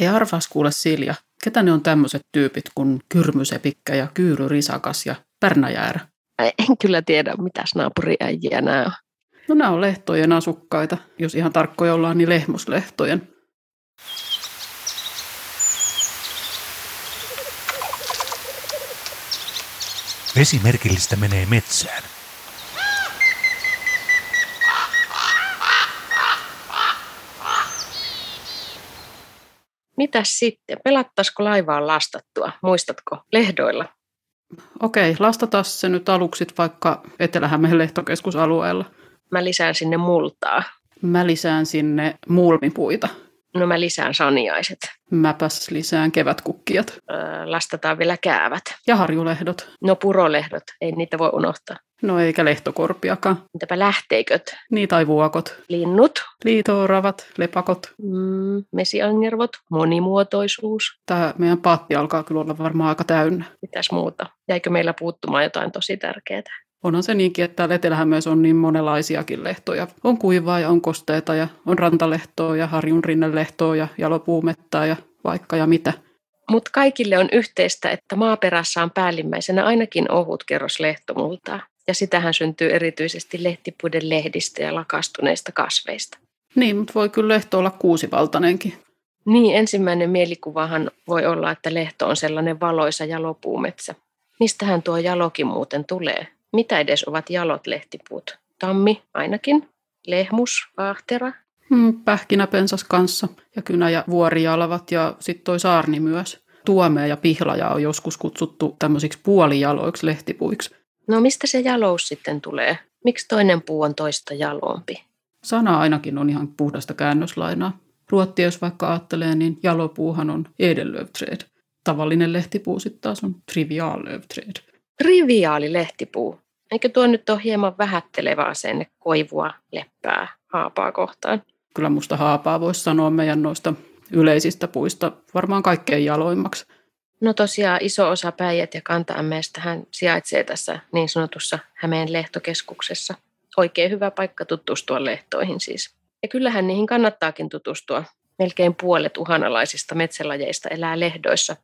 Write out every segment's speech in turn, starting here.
Hei arvas kuule Silja, ketä ne on tämmöiset tyypit kuin Kyrmysepikkä ja Kyyry Risakas ja Pärnäjäärä? En kyllä tiedä, mitäs naapuriäjiä nämä on. No nämä on lehtojen asukkaita, jos ihan tarkkoja ollaan, niin lehmuslehtojen. Vesimerkillistä menee metsään. Mitäs sitten? Pelattaisiko laivaan lastattua? Muistatko? Lehdoilla. Okei, lastataan se nyt aluksi vaikka Etelä-Hämeen lehtokeskusalueella. Mä lisään sinne multaa. Mä lisään sinne mulmipuita. No mä lisään saniaiset. Mäpäs lisään kevätkukkijat. Öö, lastataan vielä käävät. Ja harjulehdot. No purolehdot, ei niitä voi unohtaa. No eikä lehtokorpiakaan. Mitäpä lähteiköt? Niin tai vuokot. Linnut. Liitooravat, lepakot. Mm, mesiangervot, monimuotoisuus. Tämä meidän paatti alkaa kyllä olla varmaan aika täynnä. Mitäs muuta? Jäikö meillä puuttumaan jotain tosi tärkeää? Onhan se niinkin, että täällä etelä on niin monenlaisiakin lehtoja. On kuivaa ja on kosteita ja on rantalehtoa ja harjun rinnelehtoa ja jalopuumettaa ja vaikka ja mitä. Mutta kaikille on yhteistä, että maaperässä on päällimmäisenä ainakin ohut kerros lehtomultaa. Ja sitähän syntyy erityisesti lehtipuiden lehdistä ja lakastuneista kasveista. Niin, mutta voi kyllä lehto olla kuusivaltainenkin. Niin, ensimmäinen mielikuvahan voi olla, että lehto on sellainen valoisa jalopuumetsä. Mistähän tuo jalokin muuten tulee? Mitä edes ovat jalot lehtipuut? Tammi ainakin, lehmus, ahtera. Hmm, pähkinäpensas kanssa ja kynä- ja vuorijalvat ja sitten toi saarni myös. Tuomea ja pihlaja on joskus kutsuttu tämmöisiksi puolijaloiksi lehtipuiksi. No mistä se jalous sitten tulee? Miksi toinen puu on toista jalompi? Sana ainakin on ihan puhdasta käännöslainaa. Ruotti, jos vaikka ajattelee, niin jalopuuhan on edelöövträd. Tavallinen lehtipuu sitten taas on triviaalöövträd. Triviaali lehtipuu. Eikö tuo nyt ole hieman vähättelevä asenne koivua, leppää, haapaa kohtaan? Kyllä musta haapaa voisi sanoa meidän noista yleisistä puista varmaan kaikkein jaloimmaksi. No tosiaan iso osa Päijät ja kanta hän sijaitsee tässä niin sanotussa Hämeen lehtokeskuksessa. Oikein hyvä paikka tutustua lehtoihin siis. Ja kyllähän niihin kannattaakin tutustua. Melkein puolet uhanalaisista metsälajeista elää lehdoissa.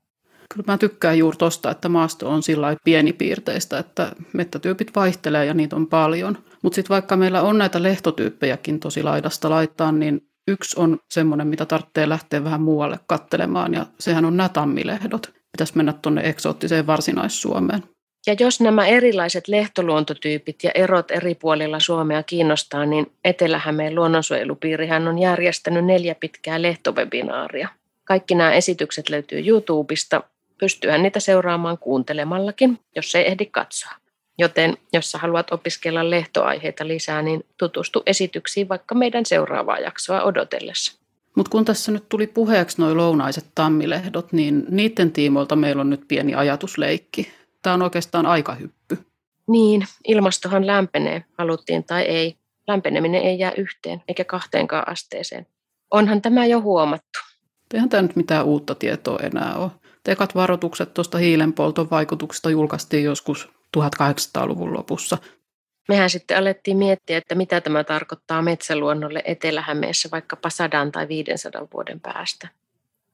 Kyllä mä tykkään juuri tosta, että maasto on sillä pienipiirteistä, että mettätyypit vaihtelee ja niitä on paljon. Mutta sitten vaikka meillä on näitä lehtotyyppejäkin tosi laidasta laittaa, niin yksi on semmoinen, mitä tarvitsee lähteä vähän muualle kattelemaan ja sehän on nämä tammilehdot pitäisi mennä tuonne eksoottiseen varsinais-Suomeen. Ja jos nämä erilaiset lehtoluontotyypit ja erot eri puolilla Suomea kiinnostaa, niin Etelä-Hämeen luonnonsuojelupiirihän on järjestänyt neljä pitkää lehtovebinaaria. Kaikki nämä esitykset löytyy YouTubesta. Pystyyhän niitä seuraamaan kuuntelemallakin, jos ei ehdi katsoa. Joten jos sä haluat opiskella lehtoaiheita lisää, niin tutustu esityksiin vaikka meidän seuraavaa jaksoa odotellessa. Mutta kun tässä nyt tuli puheeksi nuo lounaiset tammilehdot, niin niiden tiimoilta meillä on nyt pieni ajatusleikki. Tämä on oikeastaan aikahyppy. Niin, ilmastohan lämpenee, haluttiin tai ei. Lämpeneminen ei jää yhteen, eikä kahteenkaan asteeseen. Onhan tämä jo huomattu. Eihän tämä nyt mitään uutta tietoa enää ole. Tekat varoitukset tuosta hiilenpolton vaikutuksesta julkaistiin joskus 1800-luvun lopussa. Mehän sitten alettiin miettiä, että mitä tämä tarkoittaa metsäluonnolle Etelä-Hämeessä vaikka pasadan tai 500 vuoden päästä.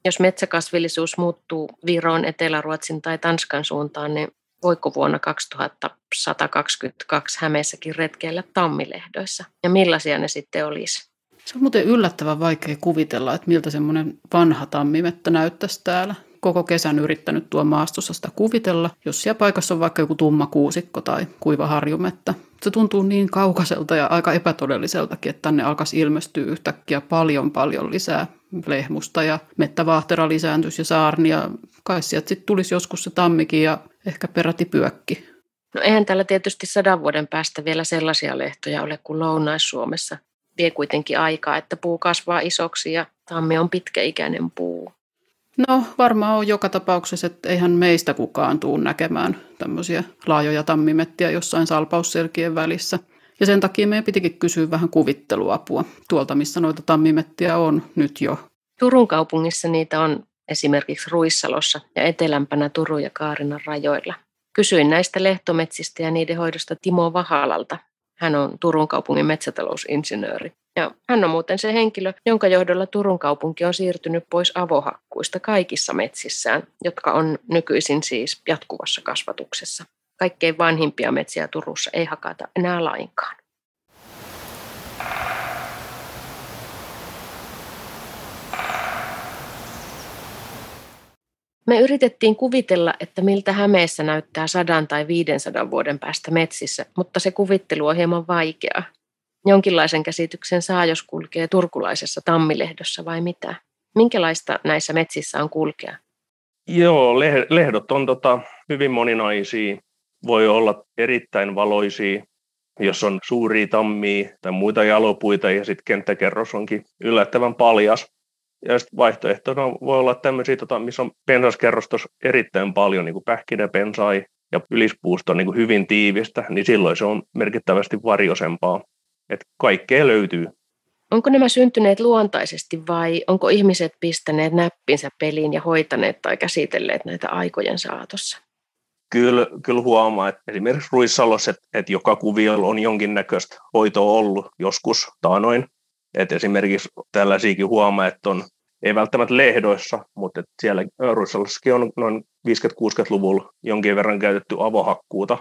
Jos metsäkasvillisuus muuttuu Viroon, Etelä-Ruotsin tai Tanskan suuntaan, niin voiko vuonna 2122 Hämeessäkin retkeillä tammilehdoissa? Ja millaisia ne sitten olisi? Se on muuten yllättävän vaikea kuvitella, että miltä semmoinen vanha tammimettä näyttäisi täällä koko kesän yrittänyt tuo maastossa sitä kuvitella, jos siellä paikassa on vaikka joku tumma kuusikko tai kuiva harjumettä. Se tuntuu niin kaukaiselta ja aika epätodelliseltakin, että tänne alkaisi ilmestyä yhtäkkiä paljon paljon lisää lehmusta ja mettävaahtera lisääntyisi ja saarni ja kai sieltä sitten tulisi joskus se tammikin ja ehkä peräti pyökki. No eihän täällä tietysti sadan vuoden päästä vielä sellaisia lehtoja ole kuin Lounais-Suomessa. Vie kuitenkin aikaa, että puu kasvaa isoksi ja tammi on pitkäikäinen puu. No varmaan on joka tapauksessa, että eihän meistä kukaan tuu näkemään tämmöisiä laajoja tammimettiä jossain salpausselkien välissä. Ja sen takia meidän pitikin kysyä vähän kuvitteluapua tuolta, missä noita tammimettiä on nyt jo. Turun kaupungissa niitä on esimerkiksi Ruissalossa ja etelämpänä Turun ja Kaarinan rajoilla. Kysyin näistä lehtometsistä ja niiden hoidosta Timo Vahalalta. Hän on Turun kaupungin metsätalousinsinööri. Ja hän on muuten se henkilö, jonka johdolla Turun kaupunki on siirtynyt pois avohakkuista hakkuista kaikissa metsissään, jotka on nykyisin siis jatkuvassa kasvatuksessa. Kaikkein vanhimpia metsiä Turussa ei hakata enää lainkaan. Me yritettiin kuvitella, että miltä Hämeessä näyttää sadan tai 500 vuoden päästä metsissä, mutta se kuvittelu on hieman vaikeaa. Jonkinlaisen käsityksen saa, jos kulkee turkulaisessa tammilehdossa vai mitä? Minkälaista näissä metsissä on kulkea? Joo, lehdot on tota, hyvin moninaisia. Voi olla erittäin valoisia, jos on suuria tammia tai muita jalopuita ja sitten kenttäkerros onkin yllättävän paljas. Ja sitten vaihtoehtona voi olla tämmöisiä, tota, missä on pensaskerrostos erittäin paljon, niin kuin pähkinäpensai ja ylispuusto niin kuin hyvin tiivistä, niin silloin se on merkittävästi varjosempaa. Et kaikkea löytyy. Onko nämä syntyneet luontaisesti vai onko ihmiset pistäneet näppinsä peliin ja hoitaneet tai käsitelleet näitä aikojen saatossa? Kyllä, kyllä huomaa, että esimerkiksi Ruissalossa, että, että joka kuviolla on jonkinnäköistä hoitoa ollut joskus taanoin. Että esimerkiksi tällaisiakin huomaa, että on, ei välttämättä lehdoissa, mutta että siellä Ruissalossakin on noin 50-60-luvulla jonkin verran käytetty avohakkuuta.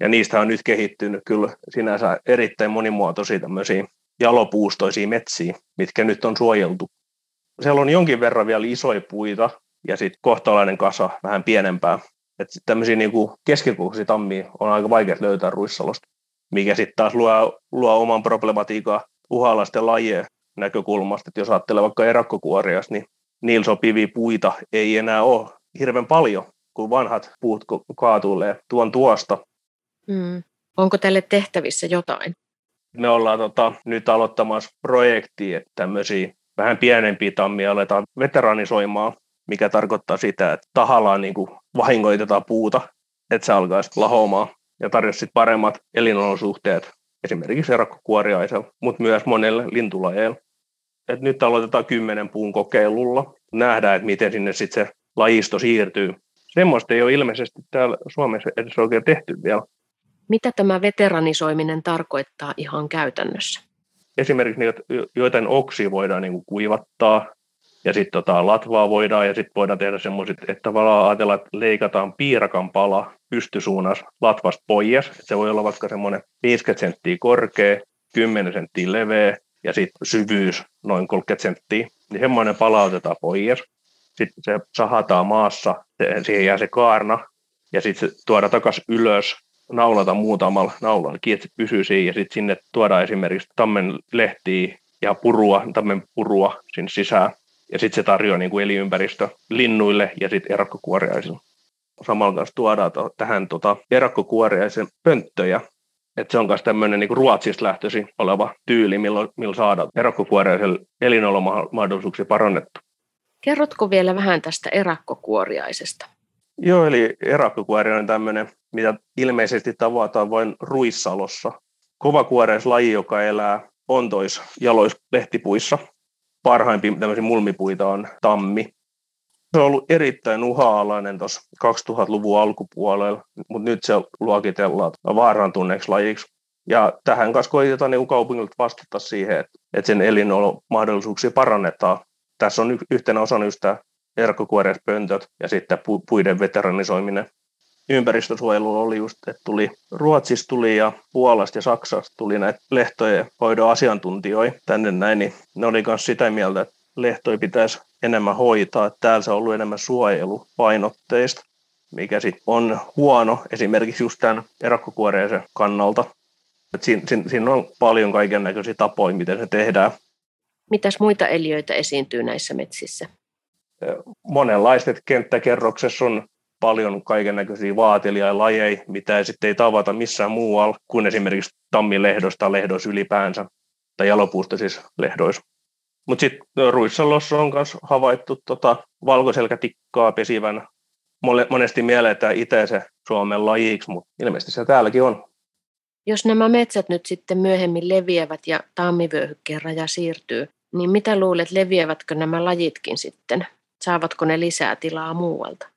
Ja niistä on nyt kehittynyt kyllä sinänsä erittäin monimuotoisia tämmöisiä jalopuustoisia metsiä, mitkä nyt on suojeltu. Siellä on jonkin verran vielä isoja puita ja sitten kohtalainen kasa vähän pienempää. Että tämmöisiä niinku keskikokoisia tammia on aika vaikea löytää Ruissalosta, mikä sitten taas luo, luo oman problematiikan uhalaisten lajien näkökulmasta. Että jos ajattelee vaikka erakkokuorias, niin niillä sopivia puita ei enää ole hirveän paljon, kun vanhat puut kaatuilee tuon tuosta. Mm. Onko tälle tehtävissä jotain? Me ollaan tota, nyt aloittamassa projektia, että tämmöisiä vähän pienempiä tammia aletaan veteranisoimaan, mikä tarkoittaa sitä, että tahallaan niin kuin vahingoitetaan puuta, että se alkaisi lahoamaan ja tarjosi paremmat elinolosuhteet esimerkiksi erakkokuoriaisella, mutta myös monelle lintulajeille. Et nyt aloitetaan kymmenen puun kokeilulla. Nähdään, että miten sinne sitten se lajisto siirtyy. Semmoista ei ole ilmeisesti täällä Suomessa edes oikein tehty vielä. Mitä tämä veteranisoiminen tarkoittaa ihan käytännössä? Esimerkiksi niitä, joitain oksia voidaan niin kuin kuivattaa, ja sitten tota, latvaa voidaan, ja sitten voidaan tehdä semmoiset, että tavallaan ajatellaan, että leikataan piirakan pala pystysuunnassa latvasta pois. Se voi olla vaikka semmoinen 50 senttiä korkea, 10 senttiä leveä, ja sitten syvyys noin 30 senttiä. Niin semmoinen pala otetaan pois. Sitten se sahataan maassa, siihen jää se kaarna, ja sitten se tuodaan takaisin ylös naulata muutamalla naulalla, että se pysyy siinä, ja sitten sinne tuodaan esimerkiksi tammen lehtiä ja purua, tammen purua sinne sisään, ja sitten se tarjoaa niin kuin eliympäristö linnuille ja sitten erakkokuoriaisille. Samalla kanssa tuodaan to, tähän tota, erakkokuoriaisen pönttöjä, että se on myös tämmöinen niin Ruotsista lähtöisin oleva tyyli, milloin, milloin saadaan erakkokuoriaiselle elinolomahdollisuuksia parannettu. Kerrotko vielä vähän tästä erakkokuoriaisesta? Joo, eli erakkokuori on tämmöinen, mitä ilmeisesti tavataan vain ruissalossa. Kovakuoreislaji, joka elää ontois jalois lehtipuissa. Parhaimpia tämmöisiä mulmipuita on tammi. Se on ollut erittäin uha-alainen tuossa 2000-luvun alkupuolella, mutta nyt se luokitellaan vaarantuneeksi lajiksi. Ja tähän kanssa koitetaan niin kaupungilta vastata siihen, että sen elinolomahdollisuuksia parannetaan. Tässä on yhtenä osana just tämä ja sitten pu- puiden veteranisoiminen. Ympäristösuojelu oli just, että tuli Ruotsista tuli ja Puolasta ja Saksasta tuli näitä lehtojen hoidon asiantuntijoita tänne näin, niin ne oli myös sitä mieltä, että lehtoja pitäisi enemmän hoitaa, että täällä se on ollut enemmän suojelupainotteista, mikä sitten on huono esimerkiksi just tämän erakkokuoreisen kannalta. Et siinä, siinä, siinä on paljon kaiken näköisiä tapoja, miten se tehdään. Mitäs muita eliöitä esiintyy näissä metsissä? monenlaiset kenttäkerroksessa on paljon kaiken näköisiä vaatelijia lajeja, mitä ei sitten ei tavata missään muualla kuin esimerkiksi tammilehdosta tai lehdoissa ylipäänsä, tai jalopuusta siis lehdoissa. Mutta sitten Ruissalossa on myös havaittu tota valkoselkätikkaa pesivän monesti mielletään itäisen Suomen lajiksi, mutta ilmeisesti se täälläkin on. Jos nämä metsät nyt sitten myöhemmin leviävät ja tammivyöhykkeen raja siirtyy, niin mitä luulet, leviävätkö nämä lajitkin sitten? Saavatko ne lisää tilaa muualta?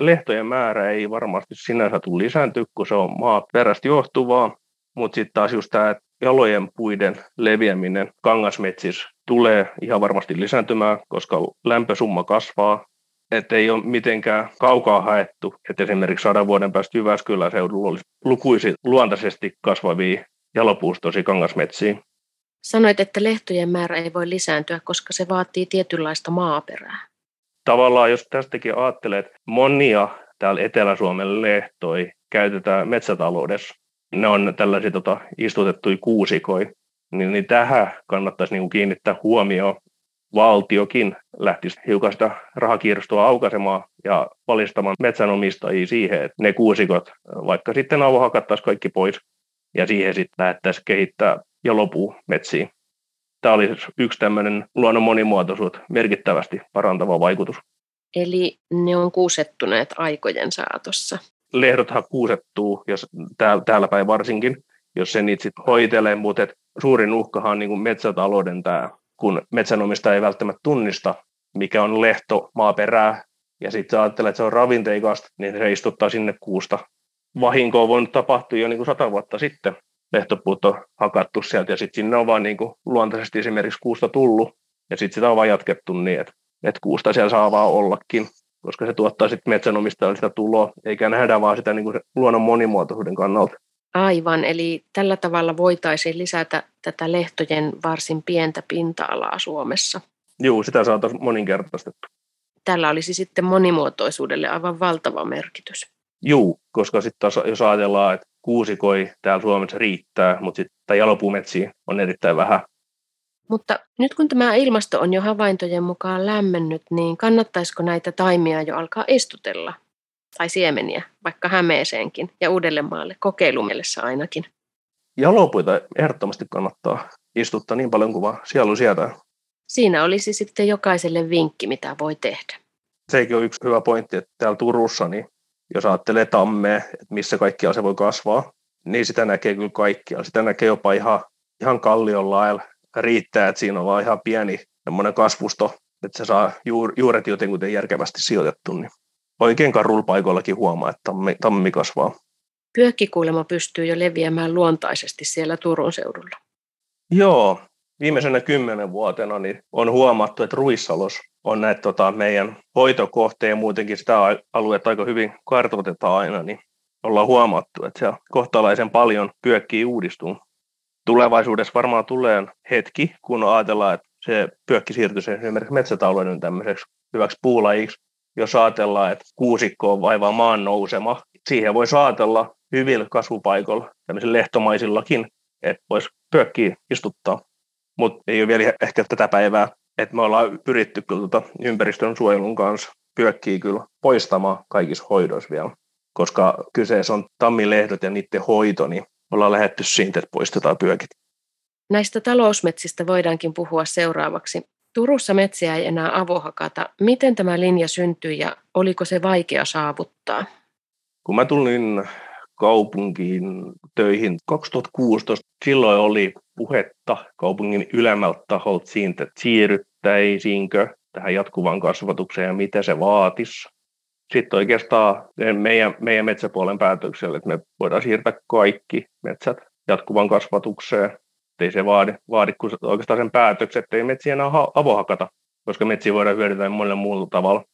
Lehtojen määrä ei varmasti sinänsä tule lisääntyä, kun se on maaperästä johtuvaa, mutta sitten taas just tämä jalojen puiden leviäminen kangasmetsissä tulee ihan varmasti lisääntymään, koska lämpösumma kasvaa. Että ei ole mitenkään kaukaa haettu, että esimerkiksi sadan vuoden päästä Jyväskylän seudulla olisi lukuisi luontaisesti kasvavia jalopuustoisia kangasmetsiä. Sanoit, että lehtojen määrä ei voi lisääntyä, koska se vaatii tietynlaista maaperää. Tavallaan jos tästäkin ajattelee, että monia täällä Etelä-Suomen lehtoi käytetään metsätaloudessa, ne on tällaisia tota, istutettuja kuusikoja, niin, niin tähän kannattaisi niin kiinnittää huomioon. Valtiokin lähtisi hiukan sitä rahakirstoa aukaisemaan ja valistamaan metsänomistajia siihen, että ne kuusikot vaikka sitten avohakattaisiin kaikki pois ja siihen sitten lähdettäisiin kehittää jalopuumetsiä. Tämä olisi yksi tämmöinen luonnon monimuotoisuutta merkittävästi parantava vaikutus. Eli ne on kuusettuneet aikojen saatossa. Lehdothan kuusettuu, jos täällä, päin varsinkin, jos se niitä sitten hoitelee, mutta et suurin uhkahan on niin kuin metsätalouden tämä, kun metsänomistaja ei välttämättä tunnista, mikä on lehto maaperää, ja sitten ajattelee, että se on ravinteikasta, niin se istuttaa sinne kuusta. Vahinko on voinut tapahtua jo niin kuin sata vuotta sitten. Lehtopuut on hakattu sieltä, ja sitten sinne on vaan niin kuin luontaisesti esimerkiksi kuusta tullut, ja sitten sitä on vaan jatkettu niin, että, että kuusta siellä saa vaan ollakin, koska se tuottaa sitten metsänomistajalle sitä tuloa, eikä nähdä vaan sitä niin kuin luonnon monimuotoisuuden kannalta. Aivan, eli tällä tavalla voitaisiin lisätä tätä lehtojen varsin pientä pinta-alaa Suomessa. Joo, sitä saataisiin moninkertaistettu. Tällä olisi sitten monimuotoisuudelle aivan valtava merkitys. Joo, koska sitten jos ajatellaan, että kuusikoi täällä Suomessa riittää, mutta sitten jalopuumetsiä on erittäin vähän. Mutta nyt kun tämä ilmasto on jo havaintojen mukaan lämmennyt, niin kannattaisiko näitä taimia jo alkaa istutella? tai siemeniä, vaikka Hämeeseenkin ja Uudellemaalle kokeilumielessä ainakin. Jalopuita ehdottomasti kannattaa istuttaa niin paljon kuin vaan sielu sietää. Siinä olisi sitten jokaiselle vinkki, mitä voi tehdä. Sekin on yksi hyvä pointti, että täällä Turussa, niin jos ajattelee tammea, että missä kaikkialla se voi kasvaa, niin sitä näkee kyllä kaikkialla. Sitä näkee jopa ihan, ihan kallion lailla. Riittää, että siinä on vaan ihan pieni kasvusto, että se saa juuret jotenkin järkevästi sijoitettu, niin oikein karulla paikoillakin huomaa, että tammi, tammi kasvaa. Pyökkikuulema pystyy jo leviämään luontaisesti siellä Turun seudulla. Joo, viimeisenä kymmenen vuotena niin on huomattu, että Ruissalos on näitä tota, meidän hoitokohteen ja muutenkin sitä aluetta aika hyvin kartoitetaan aina, niin ollaan huomattu, että siellä kohtalaisen paljon pyökkii uudistuu. Tulevaisuudessa varmaan tulee hetki, kun ajatellaan, että se pyökki siirtyy esimerkiksi metsätalouden tämmöiseksi hyväksi puulajiksi, jos ajatellaan, että kuusikko on vaivaa maan nousema, siihen voi saatella hyvillä kasvupaikoilla, tämmöisillä lehtomaisillakin, että voisi pyökkiä istuttaa. Mutta ei ole vielä ehkä tätä päivää, että me ollaan pyritty kyllä tuota ympäristön suojelun kanssa pyökkiä kyllä poistamaan kaikissa hoidoissa vielä. Koska kyseessä on tammilehdot ja niiden hoito, niin ollaan lähetty siitä, että poistetaan pyökit. Näistä talousmetsistä voidaankin puhua seuraavaksi. Turussa metsiä ei enää avohakata. Miten tämä linja syntyi ja oliko se vaikea saavuttaa? Kun mä tulin kaupunkiin töihin 2016, silloin oli puhetta kaupungin ylemmältä taholta siitä, että siirryttäisiinkö tähän jatkuvaan kasvatukseen ja mitä se vaatisi. Sitten oikeastaan meidän, meidän metsäpuolen päätöksellä, että me voidaan siirtää kaikki metsät jatkuvan kasvatukseen ei se vaadi, vaadi kun oikeastaan sen päätöksen, että ei metsiä enää avohakata, koska metsiä voidaan hyödyntää monella muulla tavalla.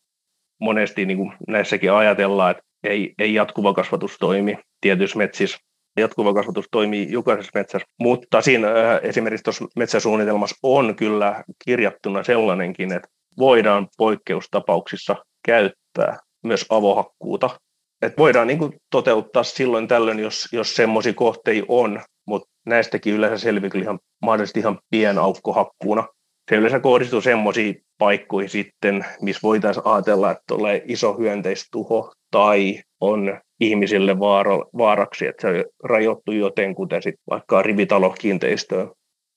Monesti niin kuin näissäkin ajatellaan, että ei, ei jatkuva kasvatus toimi tietyissä metsissä. Jatkuva kasvatus toimii jokaisessa metsässä, mutta siinä äh, esimerkiksi tuossa metsäsuunnitelmassa on kyllä kirjattuna sellainenkin, että voidaan poikkeustapauksissa käyttää myös avohakkuuta. Et voidaan niin kuin toteuttaa silloin tällöin, jos, jos semmoisia kohteita on, mutta näistäkin yleensä selviää ihan mahdollisesti ihan pienaukkohakkuuna. Se yleensä kohdistuu semmoisiin paikkoihin sitten, missä voitaisiin ajatella, että tulee iso hyönteistuho tai on ihmisille vaara, vaaraksi, että se rajoittuu jotenkuten sitten vaikka rivitalokiinteistöön.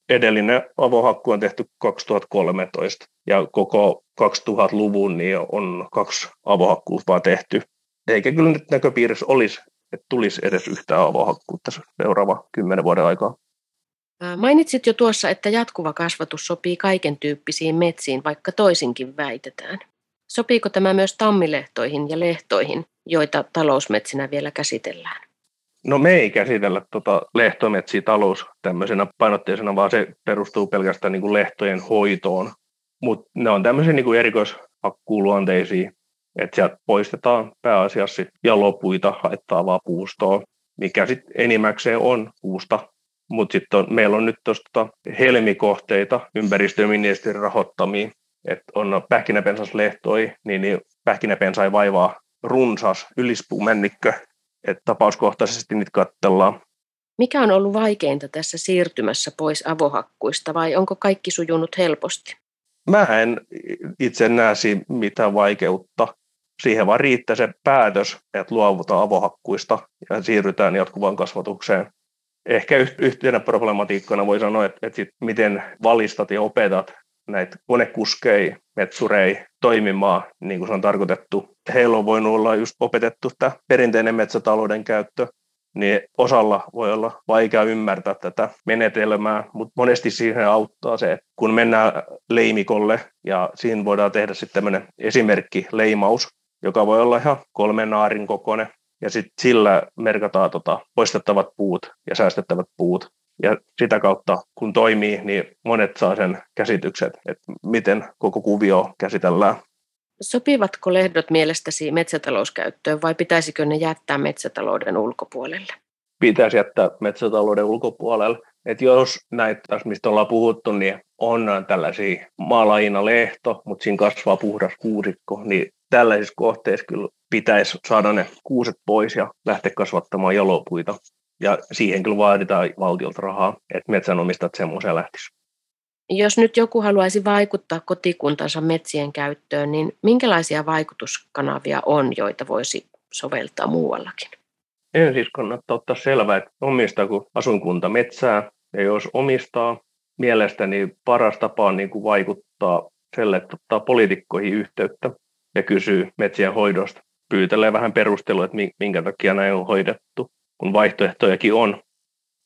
Edellinen avohakku on tehty 2013 ja koko 2000-luvun niin on kaksi avohakkuuta vaan tehty. Eikä kyllä nyt näköpiirissä olisi että tulisi edes yhtään avohakkuutta seuraava kymmenen vuoden aikaa. Mainitsit jo tuossa, että jatkuva kasvatus sopii kaiken tyyppisiin metsiin, vaikka toisinkin väitetään. Sopiiko tämä myös tammilehtoihin ja lehtoihin, joita talousmetsinä vielä käsitellään? No me ei käsitellä tuota lehtometsiä talous tämmöisenä painotteisena, vaan se perustuu pelkästään niin kuin lehtojen hoitoon. Mutta ne on tämmöisiä niin erikoishakkuuluonteisia, että sieltä poistetaan pääasiassa jalopuita haittaavaa puustoa, mikä sitten enimmäkseen on puusta. Mutta sitten meillä on nyt tuosta helmikohteita ympäristöministerin rahoittamia, että on pähkinäpensaslehtoja, niin, niin pähkinäpensa ei vaivaa runsas ylispuumännikkö, että tapauskohtaisesti niitä katsellaan. Mikä on ollut vaikeinta tässä siirtymässä pois avohakkuista vai onko kaikki sujunut helposti? Mä en itse näe mitään vaikeutta. Siihen vaan riittää se päätös, että luovutaan avohakkuista ja siirrytään jatkuvaan kasvatukseen. Ehkä yhtenä problematiikkana voi sanoa, että, että sit miten valistat ja opetat näitä konekuskeja, metsurei toimimaan niin kuin se on tarkoitettu. Heillä on voinut olla just opetettu tämä perinteinen metsätalouden käyttö, niin osalla voi olla vaikea ymmärtää tätä menetelmää, mutta monesti siihen auttaa se, että kun mennään leimikolle ja siinä voidaan tehdä sitten tämmöinen esimerkki leimaus, joka voi olla ihan kolmen naarin kokoinen, ja sitten sillä merkataan tota poistettavat puut ja säästettävät puut. Ja sitä kautta, kun toimii, niin monet saa sen käsitykset, että miten koko kuvio käsitellään. Sopivatko lehdot mielestäsi metsätalouskäyttöön vai pitäisikö ne jättää metsätalouden ulkopuolelle? Pitäisi jättää metsätalouden ulkopuolelle. Et jos näitä, mistä ollaan puhuttu, niin on tällaisia maalajina lehto, mutta siinä kasvaa puhdas kuusikko, niin tällaisissa kohteissa kyllä pitäisi saada ne kuuset pois ja lähteä kasvattamaan jalopuita. Ja siihen kyllä vaaditaan valtiolta rahaa, että metsänomistat semmoiseen lähtisivät. Jos nyt joku haluaisi vaikuttaa kotikuntansa metsien käyttöön, niin minkälaisia vaikutuskanavia on, joita voisi soveltaa muuallakin? Ensin kannattaa ottaa selvää, että omistaako asuinkunta metsää, ja jos omistaa, mielestäni paras tapa on niin kuin vaikuttaa sille, että ottaa poliitikkoihin yhteyttä ja kysyy metsien hoidosta. Pyytelee vähän perustelua, että minkä takia näin on hoidettu, kun vaihtoehtojakin on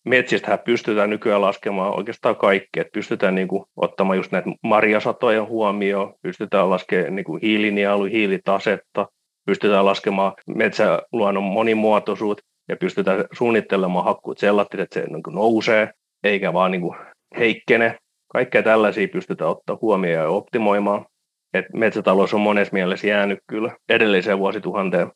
metsistähän pystytään nykyään laskemaan oikeastaan kaikki, että pystytään niin kuin ottamaan just näitä marjasatoja huomioon, pystytään laskemaan niin kuin hiilinielu, hiilitasetta, pystytään laskemaan metsäluonnon monimuotoisuutta ja pystytään suunnittelemaan hakkuut sellaisesti, että se niin kuin nousee eikä vaan niin kuin heikkene. Kaikkea tällaisia pystytään ottaa huomioon ja optimoimaan. Et metsätalous on monessa mielessä jäänyt kyllä edelliseen vuosituhanteen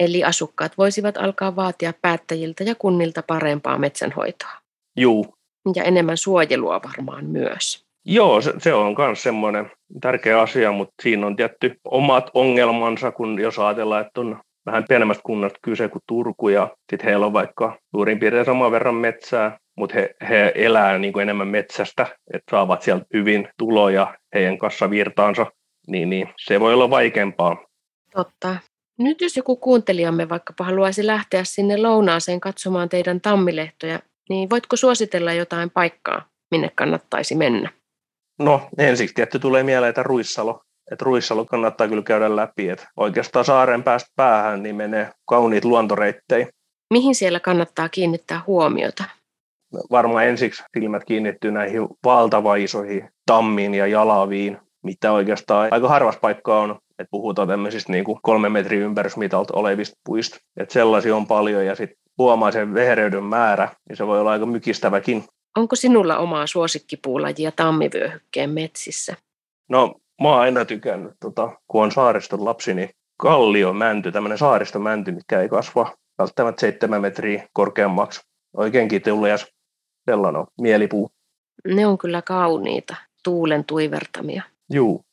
Eli asukkaat voisivat alkaa vaatia päättäjiltä ja kunnilta parempaa metsänhoitoa. Juu. Ja enemmän suojelua varmaan myös. Joo, se, se on myös semmoinen tärkeä asia, mutta siinä on tietty omat ongelmansa, kun jos ajatellaan, että on vähän pienemmästä kunnasta kyse kuin Turku ja sitten heillä on vaikka suurin piirtein saman verran metsää, mutta he, he elää niin kuin enemmän metsästä, että saavat sieltä hyvin tuloja heidän kassavirtaansa, niin, niin se voi olla vaikeampaa. Totta. Nyt jos joku kuuntelijamme vaikkapa haluaisi lähteä sinne lounaaseen katsomaan teidän tammilehtoja, niin voitko suositella jotain paikkaa, minne kannattaisi mennä? No ensiksi tietty tulee mieleen, että Ruissalo. Että Ruissalo kannattaa kyllä käydä läpi. Että oikeastaan saaren päästä päähän niin menee kauniit luontoreittejä. Mihin siellä kannattaa kiinnittää huomiota? Varmaan ensiksi silmät kiinnittyy näihin valtavan isoihin tammiin ja jalaviin, mitä oikeastaan aika harvas paikka on että puhutaan tämmöisistä niin kuin kolme metrin ympärysmitalta olevista puista. Että sellaisia on paljon ja sitten huomaa sen vehereyden määrä, niin se voi olla aika mykistäväkin. Onko sinulla omaa suosikkipuulajia tammivyöhykkeen metsissä? No, mä oon aina tykännyt, tota, kun on saariston lapsi, niin kallio mänty, tämmöinen saaristomänty, mikä ei kasva välttämättä seitsemän metriä korkeammaksi. Oikein kitulias, sellainen mielipuu. Ne on kyllä kauniita, tuulen tuivertamia. Juu.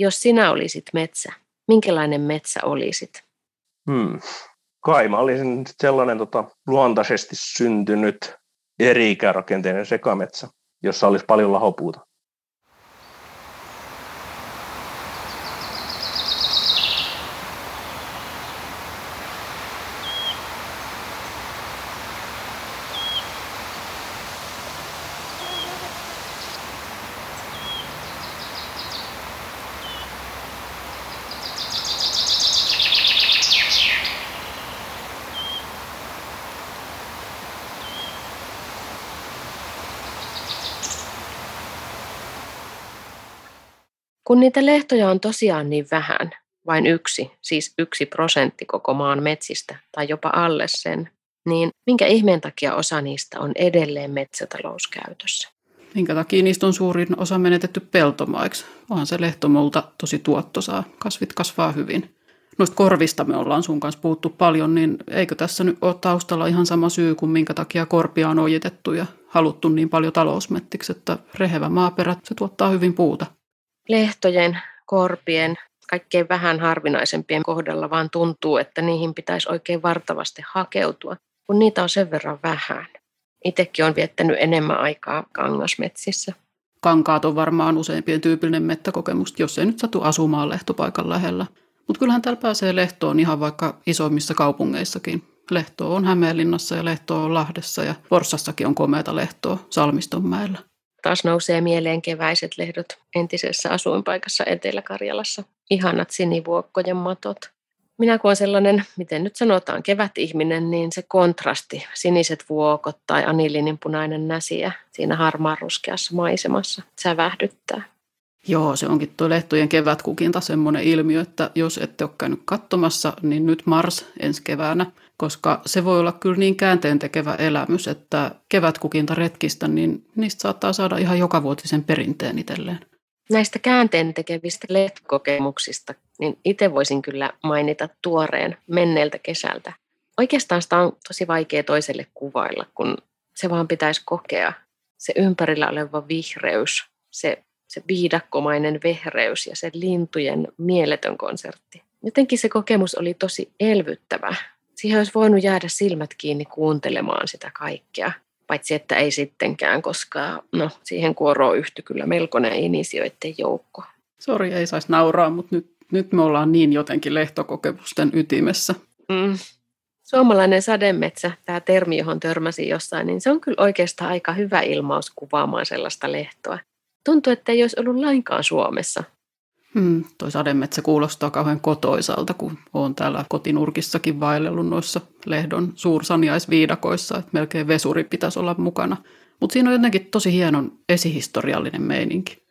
Jos sinä olisit metsä, minkälainen metsä olisit? Hmm. Kai mä olisin sellainen tota, luontaisesti syntynyt eri ikärakenteinen sekametsä, jossa olisi paljon lahopuuta. Niitä lehtoja on tosiaan niin vähän, vain yksi, siis yksi prosentti koko maan metsistä tai jopa alle sen, niin minkä ihmeen takia osa niistä on edelleen metsätalouskäytössä? Minkä takia niistä on suurin osa menetetty peltomaiksi? Onhan se lehtomolta tosi tuottosaa. Kasvit kasvaa hyvin. Noista korvista me ollaan sun kanssa puhuttu paljon, niin eikö tässä nyt ole taustalla ihan sama syy kuin minkä takia korpia on ojitettu ja haluttu niin paljon talousmettiksi, että rehevä maaperä, se tuottaa hyvin puuta. Lehtojen, korpien, kaikkein vähän harvinaisempien kohdalla vaan tuntuu, että niihin pitäisi oikein vartavasti hakeutua, kun niitä on sen verran vähän. Itsekin on viettänyt enemmän aikaa kangasmetsissä. Kankaat on varmaan useimpien tyypillinen mettäkokemus, jos ei nyt satu asumaan lehtopaikan lähellä. Mutta kyllähän täällä pääsee lehtoon ihan vaikka isoimmissa kaupungeissakin. Lehto on Hämeenlinnassa ja Lehto on Lahdessa ja Forssassakin on komeata lehtoa Salmistonmäellä. Taas nousee mieleen keväiset lehdot entisessä asuinpaikassa Etelä-Karjalassa. Ihanat sinivuokkojen matot. Minä kun olen sellainen, miten nyt sanotaan, kevätihminen, niin se kontrasti, siniset vuokot tai anilinin punainen näsiä siinä harmaan ruskeassa maisemassa sävähdyttää. Joo, se onkin tuo lehtojen kevätkukinta semmoinen ilmiö, että jos ette ole käynyt katsomassa, niin nyt Mars ensi keväänä, koska se voi olla kyllä niin käänteen tekevä elämys, että kevätkukinta retkistä, niin niistä saattaa saada ihan jokavuotisen perinteen itselleen. Näistä käänteen tekevistä lehtokokemuksista, niin itse voisin kyllä mainita tuoreen menneeltä kesältä. Oikeastaan sitä on tosi vaikea toiselle kuvailla, kun se vaan pitäisi kokea. Se ympärillä oleva vihreys, se se viidakkomainen vehreys ja se lintujen mieletön konsertti. Jotenkin se kokemus oli tosi elvyttävä. Siihen olisi voinut jäädä silmät kiinni kuuntelemaan sitä kaikkea. Paitsi että ei sittenkään, koska no, siihen kuoroon yhtyi kyllä melkoinen inisioiden joukko. Sori, ei saisi nauraa, mutta nyt, nyt me ollaan niin jotenkin lehtokokemusten ytimessä. Mm. Suomalainen sademetsä, tämä termi, johon törmäsin jossain, niin se on kyllä oikeastaan aika hyvä ilmaus kuvaamaan sellaista lehtoa. Tuntuu, että ei olisi ollut lainkaan Suomessa. Hmm, toi sademetsä kuulostaa kauhean kotoisalta, kun olen täällä kotinurkissakin vaellellut noissa lehdon suursaniaisviidakoissa, että melkein vesuri pitäisi olla mukana. Mutta siinä on jotenkin tosi hienon esihistoriallinen meininki.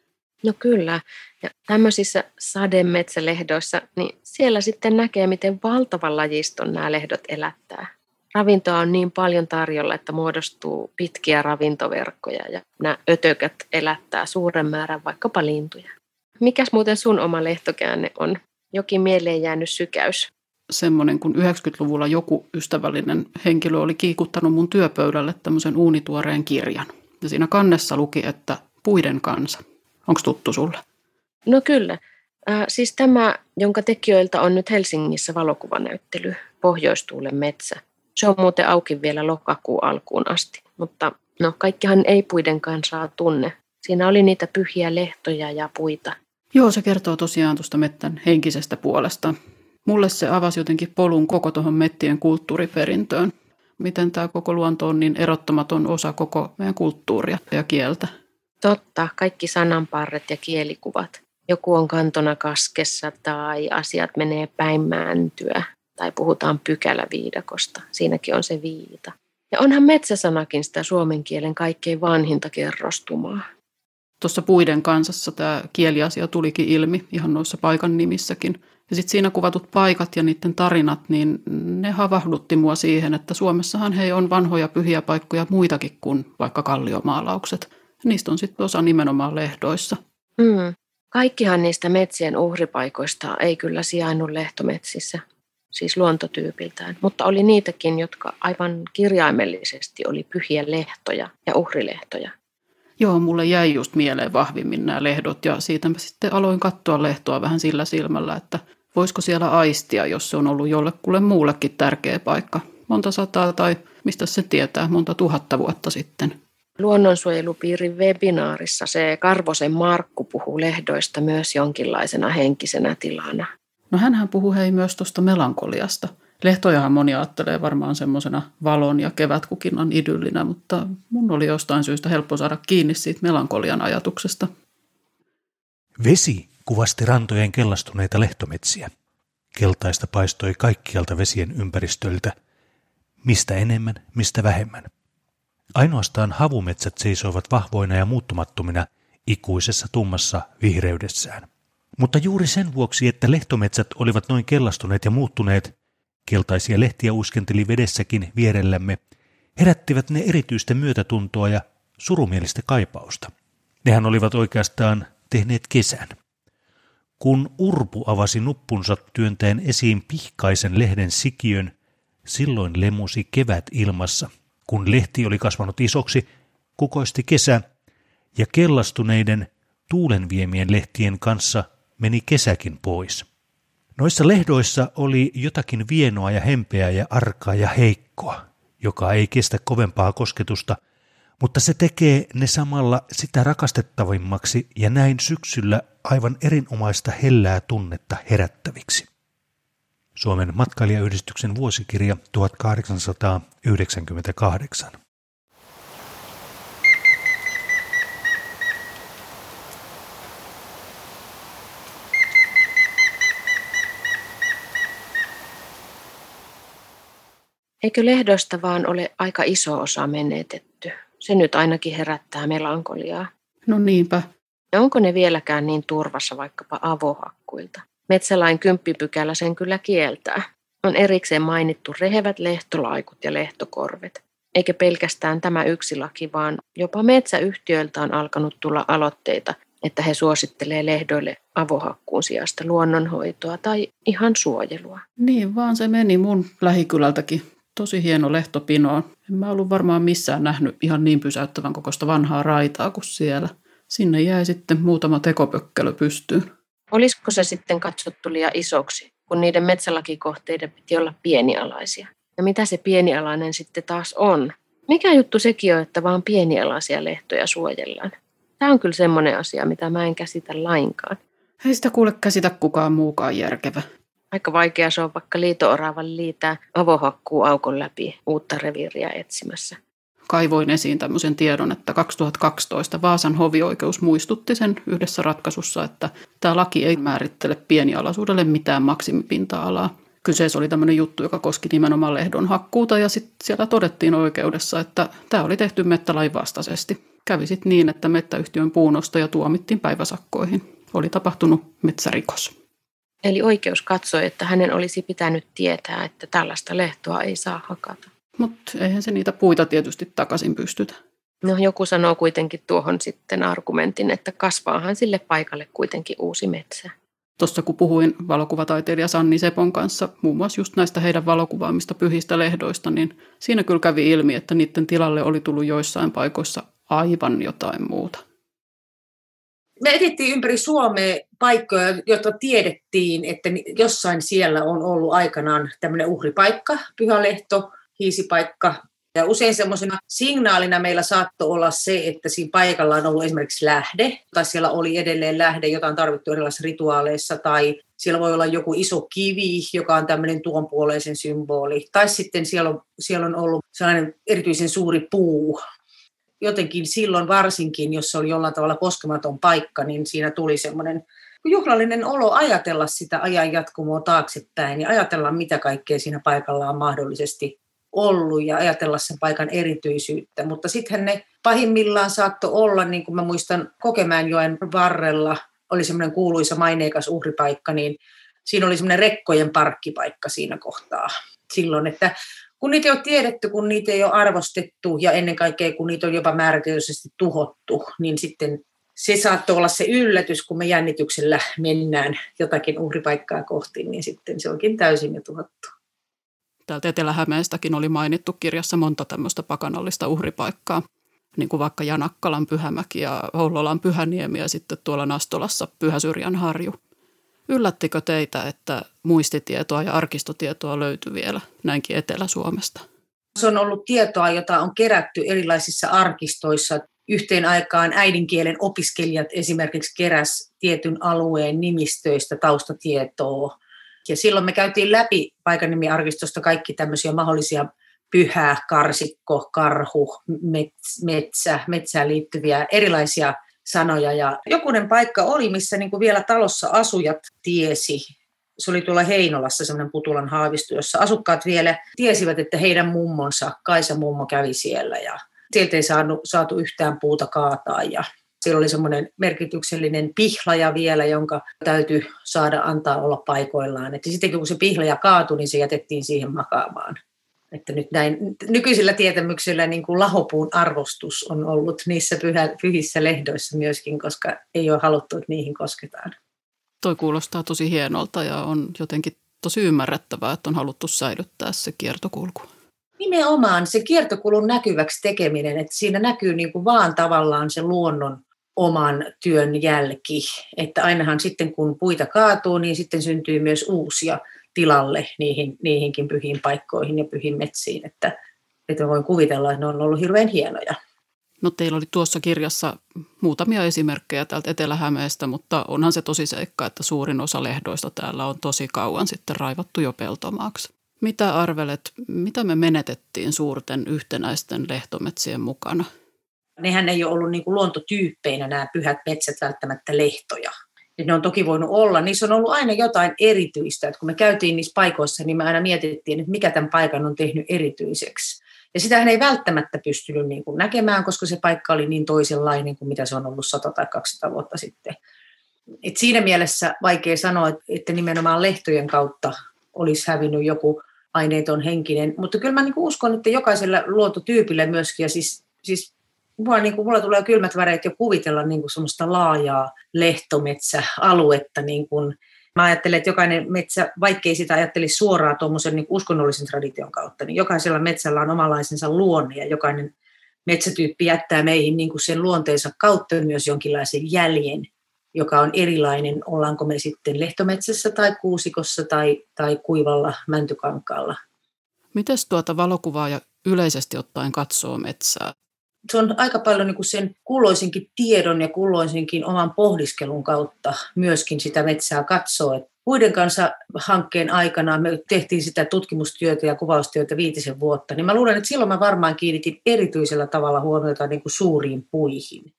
No kyllä. Ja tämmöisissä sademetsälehdoissa, niin siellä sitten näkee, miten valtavan lajiston nämä lehdot elättää ravintoa on niin paljon tarjolla, että muodostuu pitkiä ravintoverkkoja ja nämä ötökät elättää suuren määrän vaikkapa lintuja. Mikäs muuten sun oma lehtokäänne on? Jokin mieleen jäänyt sykäys? Semmoinen, kun 90-luvulla joku ystävällinen henkilö oli kiikuttanut mun työpöydälle tämmöisen uunituoreen kirjan. Ja siinä kannessa luki, että puiden kansa. Onko tuttu sulle? No kyllä. Äh, siis tämä, jonka tekijöiltä on nyt Helsingissä valokuvanäyttely, Pohjoistuulen metsä. Se on muuten auki vielä lokakuun alkuun asti, mutta no kaikkihan ei puiden kanssa tunne. Siinä oli niitä pyhiä lehtoja ja puita. Joo, se kertoo tosiaan tuosta mettän henkisestä puolesta. Mulle se avasi jotenkin polun koko tuohon mettien kulttuuriperintöön. Miten tämä koko luonto on niin erottamaton osa koko meidän kulttuuria ja kieltä. Totta, kaikki sananparret ja kielikuvat. Joku on kantona kaskessa tai asiat menee päin määntyä tai puhutaan pykäläviidakosta. Siinäkin on se viita. Ja onhan metsäsanakin sitä suomen kielen kaikkein vanhinta kerrostumaa. Tuossa puiden kansassa tämä kieliasia tulikin ilmi ihan noissa paikan nimissäkin. Ja sitten siinä kuvatut paikat ja niiden tarinat, niin ne havahdutti mua siihen, että Suomessahan hei on vanhoja pyhiä paikkoja muitakin kuin vaikka kalliomaalaukset. Niistä on sitten osa nimenomaan lehdoissa. Mm. Kaikkihan niistä metsien uhripaikoista ei kyllä sijainnut lehtometsissä siis luontotyypiltään, mutta oli niitäkin, jotka aivan kirjaimellisesti oli pyhiä lehtoja ja uhrilehtoja. Joo, mulle jäi just mieleen vahvimmin nämä lehdot ja siitä mä sitten aloin katsoa lehtoa vähän sillä silmällä, että voisiko siellä aistia, jos se on ollut jollekulle muullekin tärkeä paikka. Monta sataa tai mistä se tietää, monta tuhatta vuotta sitten. Luonnonsuojelupiirin webinaarissa se Karvosen Markku puhuu lehdoista myös jonkinlaisena henkisenä tilana. No hänhän puhuu hei myös tuosta melankoliasta. Lehtojahan moni ajattelee varmaan semmoisena valon ja kevätkukinnan idyllinä, mutta mun oli jostain syystä helppo saada kiinni siitä melankolian ajatuksesta. Vesi kuvasti rantojen kellastuneita lehtometsiä. Keltaista paistoi kaikkialta vesien ympäristöltä. Mistä enemmän, mistä vähemmän. Ainoastaan havumetsät seisoivat vahvoina ja muuttumattomina ikuisessa tummassa vihreydessään. Mutta juuri sen vuoksi, että lehtometsät olivat noin kellastuneet ja muuttuneet, keltaisia lehtiä uskenteli vedessäkin vierellämme, herättivät ne erityistä myötätuntoa ja surumielistä kaipausta. Nehän olivat oikeastaan tehneet kesän. Kun urpu avasi nuppunsa työntäen esiin pihkaisen lehden sikiön, silloin lemusi kevät ilmassa. Kun lehti oli kasvanut isoksi, kukoisti kesä, ja kellastuneiden tuulenviemien lehtien kanssa meni kesäkin pois. Noissa lehdoissa oli jotakin vienoa ja hempeää ja arkaa ja heikkoa, joka ei kestä kovempaa kosketusta, mutta se tekee ne samalla sitä rakastettavimmaksi ja näin syksyllä aivan erinomaista hellää tunnetta herättäviksi. Suomen matkailijayhdistyksen vuosikirja 1898. Eikö lehdosta vaan ole aika iso osa menetetty? Se nyt ainakin herättää melankoliaa. No niinpä. Ja onko ne vieläkään niin turvassa vaikkapa avohakkuilta? Metsälain kymppipykälä sen kyllä kieltää. On erikseen mainittu rehevät lehtolaikut ja lehtokorvet. Eikä pelkästään tämä yksi laki, vaan jopa metsäyhtiöiltä on alkanut tulla aloitteita, että he suosittelee lehdoille avohakkuun sijasta luonnonhoitoa tai ihan suojelua. Niin vaan se meni mun lähikylältäkin tosi hieno lehtopino. En mä ollut varmaan missään nähnyt ihan niin pysäyttävän kokoista vanhaa raitaa kuin siellä. Sinne jäi sitten muutama tekopökkelö pystyyn. Olisiko se sitten katsottu liian isoksi, kun niiden metsälakikohteiden piti olla pienialaisia? Ja mitä se pienialainen sitten taas on? Mikä juttu sekin on, että vaan pienialaisia lehtoja suojellaan? Tämä on kyllä semmoinen asia, mitä mä en käsitä lainkaan. Ei sitä kuule käsitä kukaan muukaan järkevä. Aika vaikea se on vaikka liito-oravan liitää avohakkuu aukon läpi uutta reviiriä etsimässä. Kaivoin esiin tämmöisen tiedon, että 2012 Vaasan hovioikeus muistutti sen yhdessä ratkaisussa, että tämä laki ei määrittele pienialaisuudelle mitään maksimipinta-alaa. Kyseessä oli tämmöinen juttu, joka koski nimenomaan lehdon hakkuuta ja sitten siellä todettiin oikeudessa, että tämä oli tehty mettälain vastaisesti. Kävi sitten niin, että mettäyhtiön puunosta ja tuomittiin päiväsakkoihin. Oli tapahtunut metsärikos. Eli oikeus katsoi, että hänen olisi pitänyt tietää, että tällaista lehtoa ei saa hakata. Mutta eihän se niitä puita tietysti takaisin pystytä. No joku sanoo kuitenkin tuohon sitten argumentin, että kasvaahan sille paikalle kuitenkin uusi metsä. Tuossa kun puhuin valokuvataiteilija Sanni Sepon kanssa muun muassa just näistä heidän valokuvaamista pyhistä lehdoista, niin siinä kyllä kävi ilmi, että niiden tilalle oli tullut joissain paikoissa aivan jotain muuta me etittiin ympäri Suomea paikkoja, joita tiedettiin, että jossain siellä on ollut aikanaan tämmöinen uhripaikka, pyhälehto, hiisipaikka. Ja usein semmoisena signaalina meillä saattoi olla se, että siinä paikalla on ollut esimerkiksi lähde, tai siellä oli edelleen lähde, jota on tarvittu erilaisissa rituaaleissa, tai siellä voi olla joku iso kivi, joka on tämmöinen tuonpuoleisen symboli, tai sitten siellä on, siellä on ollut sellainen erityisen suuri puu, jotenkin silloin varsinkin, jos se oli jollain tavalla koskematon paikka, niin siinä tuli semmoinen juhlallinen olo ajatella sitä ajan jatkumoa taaksepäin ja ajatella, mitä kaikkea siinä paikalla on mahdollisesti ollut ja ajatella sen paikan erityisyyttä. Mutta sitten ne pahimmillaan saattoi olla, niin kuin mä muistan Kokemäenjoen varrella, oli semmoinen kuuluisa maineikas uhripaikka, niin siinä oli semmoinen rekkojen parkkipaikka siinä kohtaa silloin, että kun niitä ei ole tiedetty, kun niitä ei ole arvostettu ja ennen kaikkea kun niitä on jopa määrätietoisesti tuhottu, niin sitten se saattoi olla se yllätys, kun me jännityksellä mennään jotakin uhripaikkaa kohti, niin sitten se onkin täysin jo tuhottu. Täältä Etelä-Hämeestäkin oli mainittu kirjassa monta tämmöistä pakanallista uhripaikkaa, niin kuin vaikka Janakkalan Pyhämäki ja Hollolan Pyhäniemi ja sitten tuolla Nastolassa Pyhäsyrjän harju. Yllättikö teitä, että muistitietoa ja arkistotietoa löytyi vielä näinkin Etelä-Suomesta? Se on ollut tietoa, jota on kerätty erilaisissa arkistoissa. Yhteen aikaan äidinkielen opiskelijat esimerkiksi keräs tietyn alueen nimistöistä taustatietoa. Ja silloin me käytiin läpi paikannimiarkistosta kaikki tämmöisiä mahdollisia pyhä, karsikko, karhu, metsä, metsään liittyviä erilaisia sanoja. Ja jokunen paikka oli, missä niin kuin vielä talossa asujat tiesi. Se oli tuolla Heinolassa semmoinen Putulan haavisto, jossa asukkaat vielä tiesivät, että heidän mummonsa, Kaisa mummo kävi siellä ja sieltä ei saanut, saatu yhtään puuta kaataa ja siellä oli semmoinen merkityksellinen pihlaja vielä, jonka täytyy saada antaa olla paikoillaan. Että sitten kun se pihlaja kaatui, niin se jätettiin siihen makaamaan. Että nyt näin nykyisillä tietämyksillä niin kuin lahopuun arvostus on ollut niissä pyhä, pyhissä lehdoissa myöskin, koska ei ole haluttu, että niihin kosketaan. Toi kuulostaa tosi hienolta ja on jotenkin tosi ymmärrettävää, että on haluttu säilyttää se kiertokulku. Nimenomaan se kiertokulun näkyväksi tekeminen, että siinä näkyy niin kuin vaan tavallaan se luonnon oman työn jälki. Että ainahan sitten kun puita kaatuu, niin sitten syntyy myös uusia tilalle niihin, niihinkin pyhiin paikkoihin ja pyhiin metsiin. Että, että voin kuvitella, että ne on ollut hirveän hienoja. No teillä oli tuossa kirjassa muutamia esimerkkejä täältä Etelä-Hämeestä, mutta onhan se tosi seikka, että suurin osa lehdoista täällä on tosi kauan sitten raivattu jo peltomaaksi. Mitä arvelet, mitä me menetettiin suurten yhtenäisten lehtometsien mukana? Nehän ei ole ollut niin kuin luontotyyppeinä nämä pyhät metsät välttämättä lehtoja. Et ne on toki voinut olla. Niissä on ollut aina jotain erityistä. Et kun me käytiin niissä paikoissa, niin me aina mietittiin, että mikä tämän paikan on tehnyt erityiseksi. Ja sitähän ei välttämättä pystynyt niin kuin näkemään, koska se paikka oli niin toisenlainen kuin mitä se on ollut 100 tai 200 vuotta sitten. Et siinä mielessä vaikea sanoa, että nimenomaan lehtojen kautta olisi hävinnyt joku aineeton henkinen, mutta kyllä mä niin uskon, että jokaisella luontotyypillä myöskin, ja siis, siis mulla, niin kuin, mulla tulee kylmät väreet jo kuvitella niin kuin semmoista laajaa lehtometsäaluetta, niin kuin, Mä ajattelen, että jokainen metsä, vaikkei sitä ajattelisi suoraan tuommoisen niin uskonnollisen tradition kautta, niin jokaisella metsällä on omalaisensa luonne ja jokainen metsätyyppi jättää meihin niin kuin sen luonteensa kautta myös jonkinlaisen jäljen, joka on erilainen, ollaanko me sitten lehtometsässä tai kuusikossa tai, tai kuivalla mäntykankaalla. Miten tuota valokuvaa ja yleisesti ottaen katsoo metsää? Se on aika paljon niin kuin sen kulloisinkin tiedon ja kulloisinkin oman pohdiskelun kautta myöskin sitä metsää katsoo. Muiden kanssa hankkeen aikana me tehtiin sitä tutkimustyötä ja kuvaustyötä viitisen vuotta, niin mä luulen, että silloin mä varmaan kiinnitin erityisellä tavalla huomiota niin kuin suuriin puihin.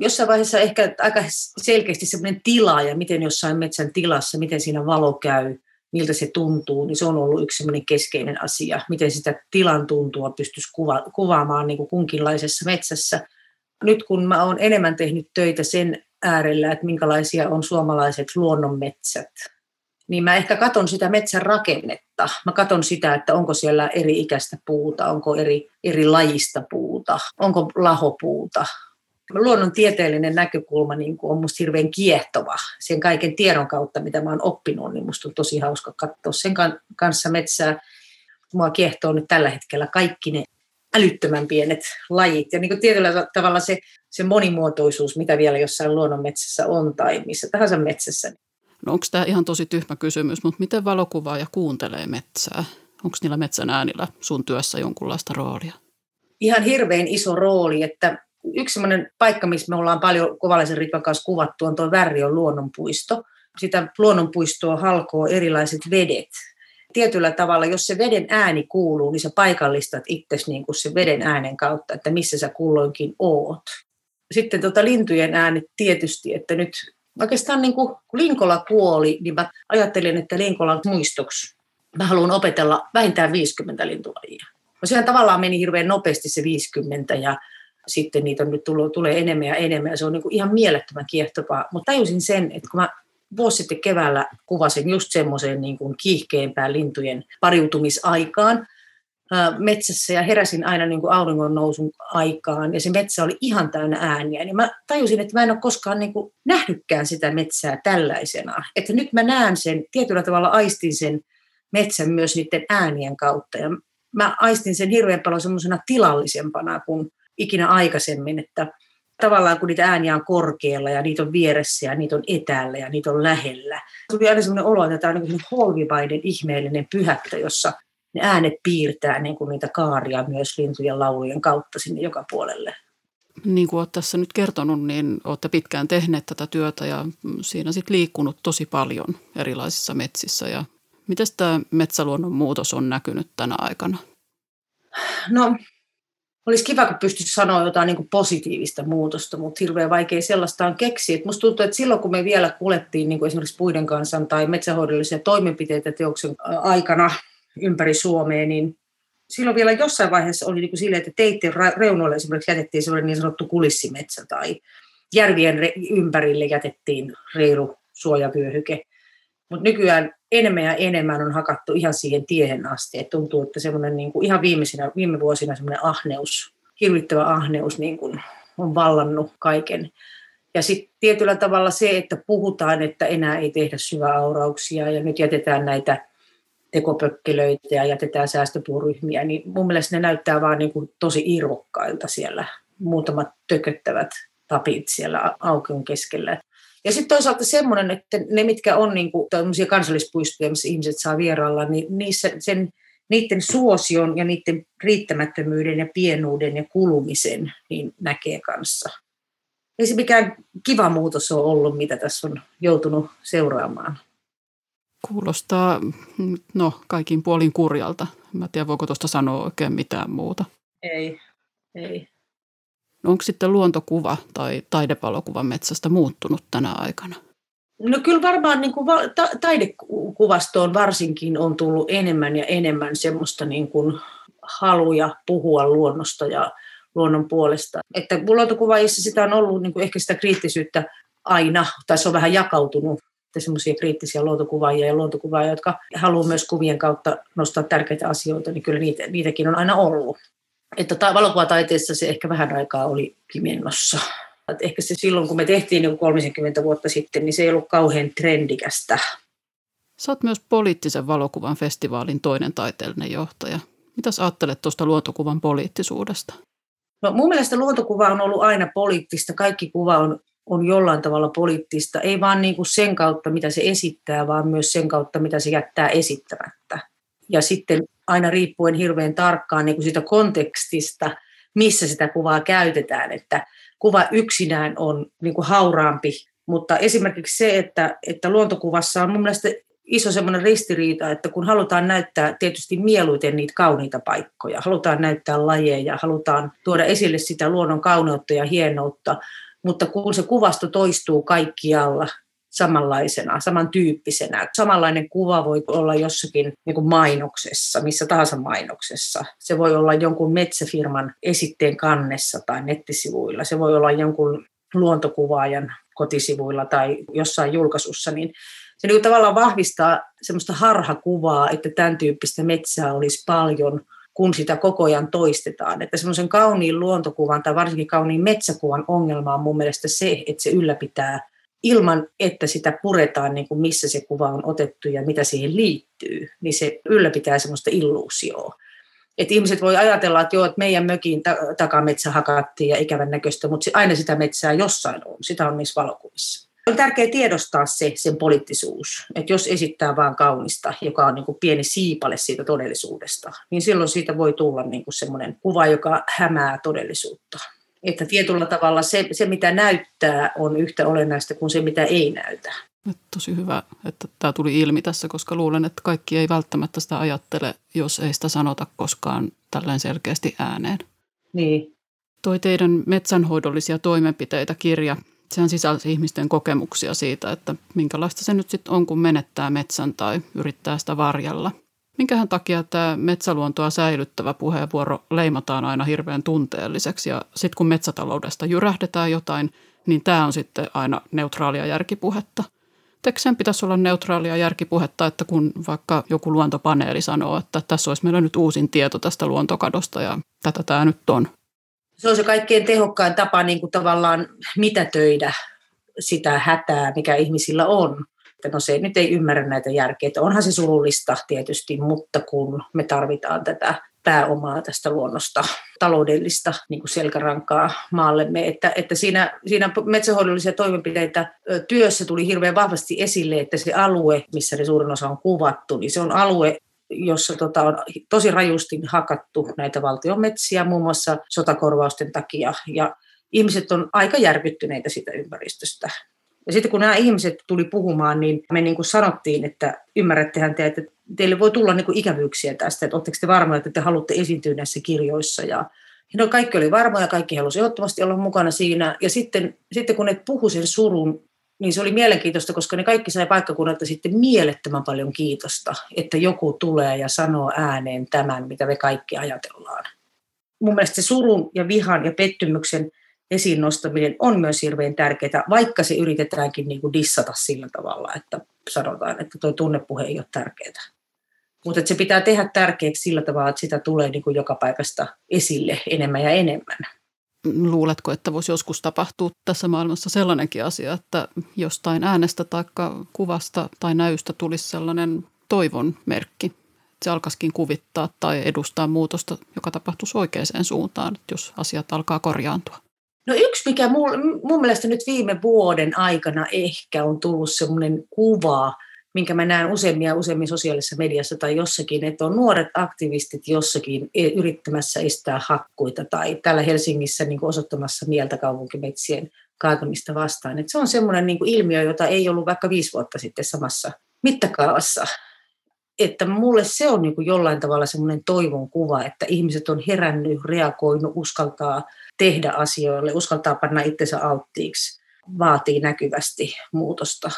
Jossain vaiheessa ehkä aika selkeästi sellainen tila ja miten jossain metsän tilassa, miten siinä valo käy, miltä se tuntuu, niin se on ollut yksi keskeinen asia, miten sitä tilan tuntua pystyisi kuva, kuvaamaan niin kuin kunkinlaisessa metsässä. Nyt kun mä olen enemmän tehnyt töitä sen äärellä, että minkälaisia on suomalaiset luonnonmetsät, niin mä ehkä katon sitä metsän rakennetta. Mä katon sitä, että onko siellä eri ikäistä puuta, onko eri, eri lajista puuta, onko lahopuuta, luonnontieteellinen näkökulma niin kuin on minusta hirveän kiehtova. Sen kaiken tiedon kautta, mitä mä oon oppinut, niin minusta on tosi hauska katsoa sen kanssa metsää. Mua kiehtoo nyt tällä hetkellä kaikki ne älyttömän pienet lajit ja niin kuin tietyllä tavalla se, se monimuotoisuus, mitä vielä jossain luonnonmetsässä on tai missä tahansa metsässä. No onko tämä ihan tosi tyhmä kysymys, mutta miten valokuvaaja kuuntelee metsää? Onko niillä metsän äänillä sun työssä jonkunlaista roolia? Ihan hirveän iso rooli, että yksi sellainen paikka, missä me ollaan paljon Kovalaisen Rikan kanssa kuvattu, on tuo Värriön luonnonpuisto. Sitä luonnonpuistoa halkoo erilaiset vedet. Tietyllä tavalla, jos se veden ääni kuuluu, niin sä paikallistat itsesi niin kuin se veden äänen kautta, että missä sä kulloinkin oot. Sitten tota lintujen äänet tietysti, että nyt oikeastaan niin kuin, Linkola kuoli, niin mä ajattelin, että Linkolan muistoksi mä haluan opetella vähintään 50 lintulajia. No sehän tavallaan meni hirveän nopeasti se 50 ja sitten niitä on nyt tullut, tulee enemmän ja enemmän ja se on niin kuin ihan mielettömän kiehtovaa. Mutta tajusin sen, että kun mä vuosi sitten keväällä kuvasin just semmoisen niin kiihkeämpään lintujen pariutumisaikaan metsässä ja heräsin aina niin kuin auringon nousun aikaan ja se metsä oli ihan täynnä ääniä, niin mä tajusin, että mä en ole koskaan niin kuin nähnytkään sitä metsää tällaisena. Että nyt mä näen sen, tietyllä tavalla aistin sen metsän myös niiden äänien kautta ja mä aistin sen hirveän paljon semmoisena tilallisempana kuin ikinä aikaisemmin, että tavallaan kun niitä ääniä on korkealla ja niitä on vieressä ja niitä on etäällä ja niitä on lähellä. Tuli aina sellainen olo, että tämä on niin holvivaiden ihmeellinen pyhättö, jossa ne äänet piirtää niin kuin niitä kaaria myös lintujen laulujen kautta sinne joka puolelle. Niin kuin olet tässä nyt kertonut, niin olette pitkään tehneet tätä työtä ja siinä sitten liikkunut tosi paljon erilaisissa metsissä. Ja miten tämä metsäluonnon muutos on näkynyt tänä aikana? No olisi kiva, kun pystyisi sanoa jotain niin positiivista muutosta, mutta hirveän vaikea sellaista on keksiä. Musta tuntuu, että silloin kun me vielä kulettiin niin esimerkiksi puiden kanssa tai metsähoidollisia toimenpiteitä teoksen aikana ympäri Suomea, niin silloin vielä jossain vaiheessa oli niin silleen, että teitten reunoille esimerkiksi jätettiin sellainen niin sanottu kulissimetsä tai järvien ympärille jätettiin reilu suojavyöhyke. Mutta nykyään enemmän ja enemmän on hakattu ihan siihen tiehen asti. Et tuntuu, että semmoinen niin ihan viimeisinä, viime vuosina semmoinen ahneus, hirvittävä ahneus niin kuin on vallannut kaiken. Ja sitten tietyllä tavalla se, että puhutaan, että enää ei tehdä syväaurauksia ja nyt jätetään näitä tekopökkelöitä ja jätetään säästöpuuryhmiä, niin mun mielestä ne näyttää vaan niin kuin tosi irvokkailta siellä. Muutamat tököttävät tapit siellä aukion keskellä. Ja sitten toisaalta semmoinen, että ne, mitkä on niin kuin, kansallispuistoja, missä ihmiset saa vierailla, niin niissä, sen, niiden suosion ja niiden riittämättömyyden ja pienuuden ja kulumisen niin näkee kanssa. Ei se mikään kiva muutos ole ollut, mitä tässä on joutunut seuraamaan. Kuulostaa no, kaikin puolin kurjalta. Mä tiedän, voiko tuosta sanoa oikein mitään muuta. Ei, ei. Onko sitten luontokuva tai taidepalokuva metsästä muuttunut tänä aikana? No kyllä varmaan niin kuin ta- taidekuvastoon varsinkin on tullut enemmän ja enemmän semmoista niin kuin haluja puhua luonnosta ja luonnon puolesta. Että luontokuvaajissa sitä on ollut niin kuin ehkä sitä kriittisyyttä aina, tai se on vähän jakautunut semmoisia kriittisiä luontokuvaajia ja luontokuvaajia, jotka haluaa myös kuvien kautta nostaa tärkeitä asioita, niin kyllä niitä, niitäkin on aina ollut. Että valokuvataiteessa se ehkä vähän aikaa oli pimennossa. Et ehkä se silloin, kun me tehtiin niin 30 vuotta sitten, niin se ei ollut kauhean trendikästä. Sä oot myös poliittisen valokuvan festivaalin toinen taiteellinen johtaja. Mitäs ajattelet tuosta luontokuvan poliittisuudesta? No mun mielestä luontokuva on ollut aina poliittista. Kaikki kuva on, on jollain tavalla poliittista. Ei vaan niin kuin sen kautta, mitä se esittää, vaan myös sen kautta, mitä se jättää esittämättä. Ja sitten aina riippuen hirveän tarkkaan niin kuin siitä kontekstista, missä sitä kuvaa käytetään. Että kuva yksinään on niin kuin hauraampi, mutta esimerkiksi se, että, että luontokuvassa on mun mielestä iso semmoinen ristiriita, että kun halutaan näyttää tietysti mieluiten niitä kauniita paikkoja, halutaan näyttää lajeja, halutaan tuoda esille sitä luonnon kauneutta ja hienoutta, mutta kun se kuvasto toistuu kaikkialla samanlaisena, samantyyppisenä. Samanlainen kuva voi olla jossakin niin kuin mainoksessa, missä tahansa mainoksessa. Se voi olla jonkun metsäfirman esitteen kannessa tai nettisivuilla. Se voi olla jonkun luontokuvaajan kotisivuilla tai jossain julkaisussa, niin se niin tavallaan vahvistaa semmoista harhakuvaa, että tämän tyyppistä metsää olisi paljon, kun sitä koko ajan toistetaan. Että semmoisen kauniin luontokuvan tai varsinkin kauniin metsäkuvan ongelma on mun mielestä se, että se ylläpitää ilman, että sitä puretaan, niin kuin missä se kuva on otettu ja mitä siihen liittyy, niin se ylläpitää semmoista illuusioa. Et ihmiset voi ajatella, että joo, että meidän mökin takametsä hakattiin ja ikävän näköistä, mutta aina sitä metsää jossain on. Sitä on niissä valokuvissa. On tärkeää tiedostaa se, sen poliittisuus. Että jos esittää vain kaunista, joka on niin kuin pieni siipale siitä todellisuudesta, niin silloin siitä voi tulla niin kuin semmoinen kuva, joka hämää todellisuutta. Että tietyllä tavalla se, se, mitä näyttää, on yhtä olennaista kuin se, mitä ei näytä. Tosi hyvä, että tämä tuli ilmi tässä, koska luulen, että kaikki ei välttämättä sitä ajattele, jos ei sitä sanota koskaan tällainen selkeästi ääneen. Niin. Toi teidän metsänhoidollisia toimenpiteitä kirja, sehän sisälsi ihmisten kokemuksia siitä, että minkälaista se nyt sitten on, kun menettää metsän tai yrittää sitä varjella – Minkähän takia tämä metsäluontoa säilyttävä puheenvuoro leimataan aina hirveän tunteelliseksi ja sitten kun metsätaloudesta jyrähdetään jotain, niin tämä on sitten aina neutraalia järkipuhetta. Eikö sen pitäisi olla neutraalia järkipuhetta, että kun vaikka joku luontopaneeli sanoo, että tässä olisi meillä nyt uusin tieto tästä luontokadosta ja tätä tämä nyt on? Se on se kaikkein tehokkain tapa niin kuin tavallaan mitätöidä sitä hätää, mikä ihmisillä on no se nyt ei ymmärrä näitä järkeä. Että onhan se surullista tietysti, mutta kun me tarvitaan tätä pääomaa tästä luonnosta, taloudellista niin kuin selkärankaa maallemme. Että, että siinä, siinä metsähoidollisia toimenpiteitä työssä tuli hirveän vahvasti esille, että se alue, missä ne suurin osa on kuvattu, niin se on alue, jossa tota, on tosi rajusti hakattu näitä valtion metsiä, muun muassa sotakorvausten takia. Ja ihmiset on aika järkyttyneitä siitä ympäristöstä. Ja sitten kun nämä ihmiset tuli puhumaan, niin me niin kuin sanottiin, että ymmärrättehän te, että teille voi tulla niin kuin ikävyyksiä tästä, että oletteko te varmoja, että te haluatte esiintyä näissä kirjoissa. Ja, no kaikki oli varmoja, kaikki halusivat ehdottomasti olla mukana siinä. Ja sitten, sitten kun ne puhu sen surun, niin se oli mielenkiintoista, koska ne kaikki sai paikkakunnalta sitten mielettömän paljon kiitosta, että joku tulee ja sanoo ääneen tämän, mitä me kaikki ajatellaan. Mun mielestä se surun ja vihan ja pettymyksen esiin nostaminen on myös hirveän tärkeää, vaikka se yritetäänkin niin kuin dissata sillä tavalla, että sanotaan, että tuo tunnepuhe ei ole tärkeää. Mutta se pitää tehdä tärkeäksi sillä tavalla, että sitä tulee niin kuin joka paikasta esille enemmän ja enemmän. Luuletko, että voisi joskus tapahtua tässä maailmassa sellainenkin asia, että jostain äänestä tai kuvasta tai näystä tulisi sellainen toivon merkki, se alkaisikin kuvittaa tai edustaa muutosta, joka tapahtuisi oikeaan suuntaan, jos asiat alkaa korjaantua? No yksi, mikä mun, mun mielestä nyt viime vuoden aikana ehkä on tullut semmoinen kuva, minkä mä näen useammin ja sosiaalisessa mediassa tai jossakin, että on nuoret aktivistit jossakin e, yrittämässä estää hakkuita tai täällä Helsingissä niin kuin osoittamassa mieltä kaupunkimetsien kaatamista vastaan. Että se on semmoinen niin kuin ilmiö, jota ei ollut vaikka viisi vuotta sitten samassa mittakaavassa että mulle se on niin kuin jollain tavalla semmoinen toivon kuva, että ihmiset on herännyt, reagoinut, uskaltaa tehdä asioille, uskaltaa panna itsensä alttiiksi, vaatii näkyvästi muutosta.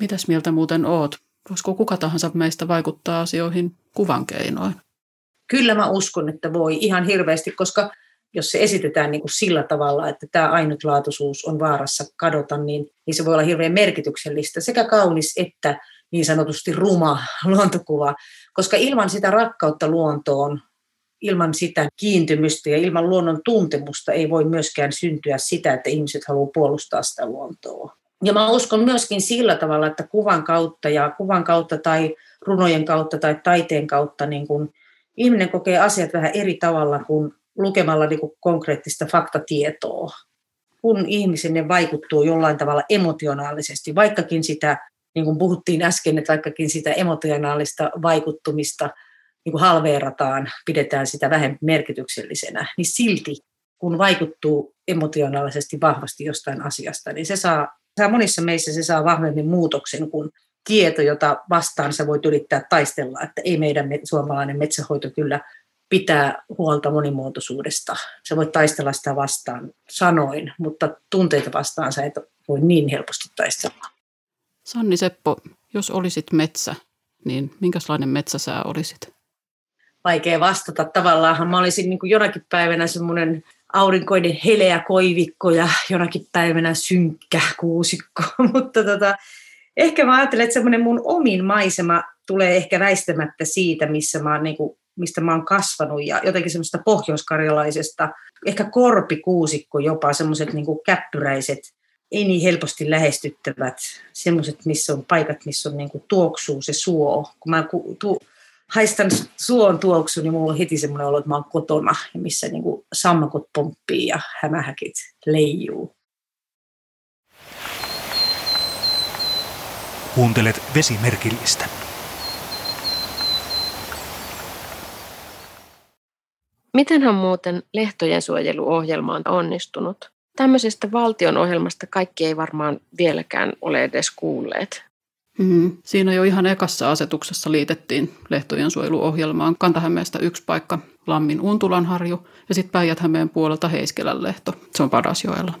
Mitäs mieltä muuten oot? Voisiko kuka tahansa meistä vaikuttaa asioihin kuvan keinoin? Kyllä mä uskon, että voi ihan hirveästi, koska jos se esitetään niin kuin sillä tavalla, että tämä ainutlaatuisuus on vaarassa kadota, niin, niin se voi olla hirveän merkityksellistä, sekä kaunis että niin sanotusti ruma luontokuva, koska ilman sitä rakkautta luontoon, ilman sitä kiintymystä ja ilman luonnon tuntemusta ei voi myöskään syntyä sitä, että ihmiset haluaa puolustaa sitä luontoa. Ja mä uskon myöskin sillä tavalla, että kuvan kautta ja kuvan kautta tai runojen kautta tai taiteen kautta niin kun ihminen kokee asiat vähän eri tavalla kuin lukemalla niin kuin konkreettista faktatietoa. Kun ihmisen ne vaikuttuu jollain tavalla emotionaalisesti, vaikkakin sitä niin kuin puhuttiin äsken, että vaikkakin sitä emotionaalista vaikuttumista niin kuin halveerataan, pidetään sitä vähemmän merkityksellisenä, niin silti kun vaikuttuu emotionaalisesti vahvasti jostain asiasta, niin se saa, saa monissa meissä se saa vahvemmin muutoksen kuin tieto, jota vastaan sä voit yrittää taistella, että ei meidän suomalainen metsähoito kyllä pitää huolta monimuotoisuudesta. Sä voit taistella sitä vastaan sanoin, mutta tunteita vastaan sä et voi niin helposti taistella. Sanni Seppo, jos olisit metsä, niin minkälainen metsä sä olisit? Vaikea vastata. Tavallaan mä olisin niin jonakin päivänä semmoinen aurinkoinen heleä koivikko ja jonakin päivänä synkkä kuusikko. Mutta tota, ehkä mä ajattelen, että semmoinen mun omin maisema tulee ehkä väistämättä siitä, missä mä oon, niin kuin, mistä mä oon kasvanut ja jotenkin semmoista pohjoiskarjalaisesta, ehkä korpikuusikko jopa, semmoiset niin käppyräiset ei niin helposti lähestyttävät, semmoiset, missä on paikat, missä on niin kuin tuoksuu se suo. Kun mä tu, haistan suon tuoksu, niin mulla on heti semmoinen olo, että mä oon kotona, missä niin kuin sammakot pomppii ja hämähäkit leijuu. Kuuntelet vesimerkillistä. Mitenhän muuten lehtojen suojeluohjelma on onnistunut? Tämmöisestä valtion ohjelmasta kaikki ei varmaan vieläkään ole edes kuulleet. Mm, siinä jo ihan ekassa asetuksessa liitettiin lehtojen suojeluohjelmaan Kantahämeestä yksi paikka Lammin Untulanharju ja sitten päijät puolelta Heiskelän lehto. Se on Padasjoella.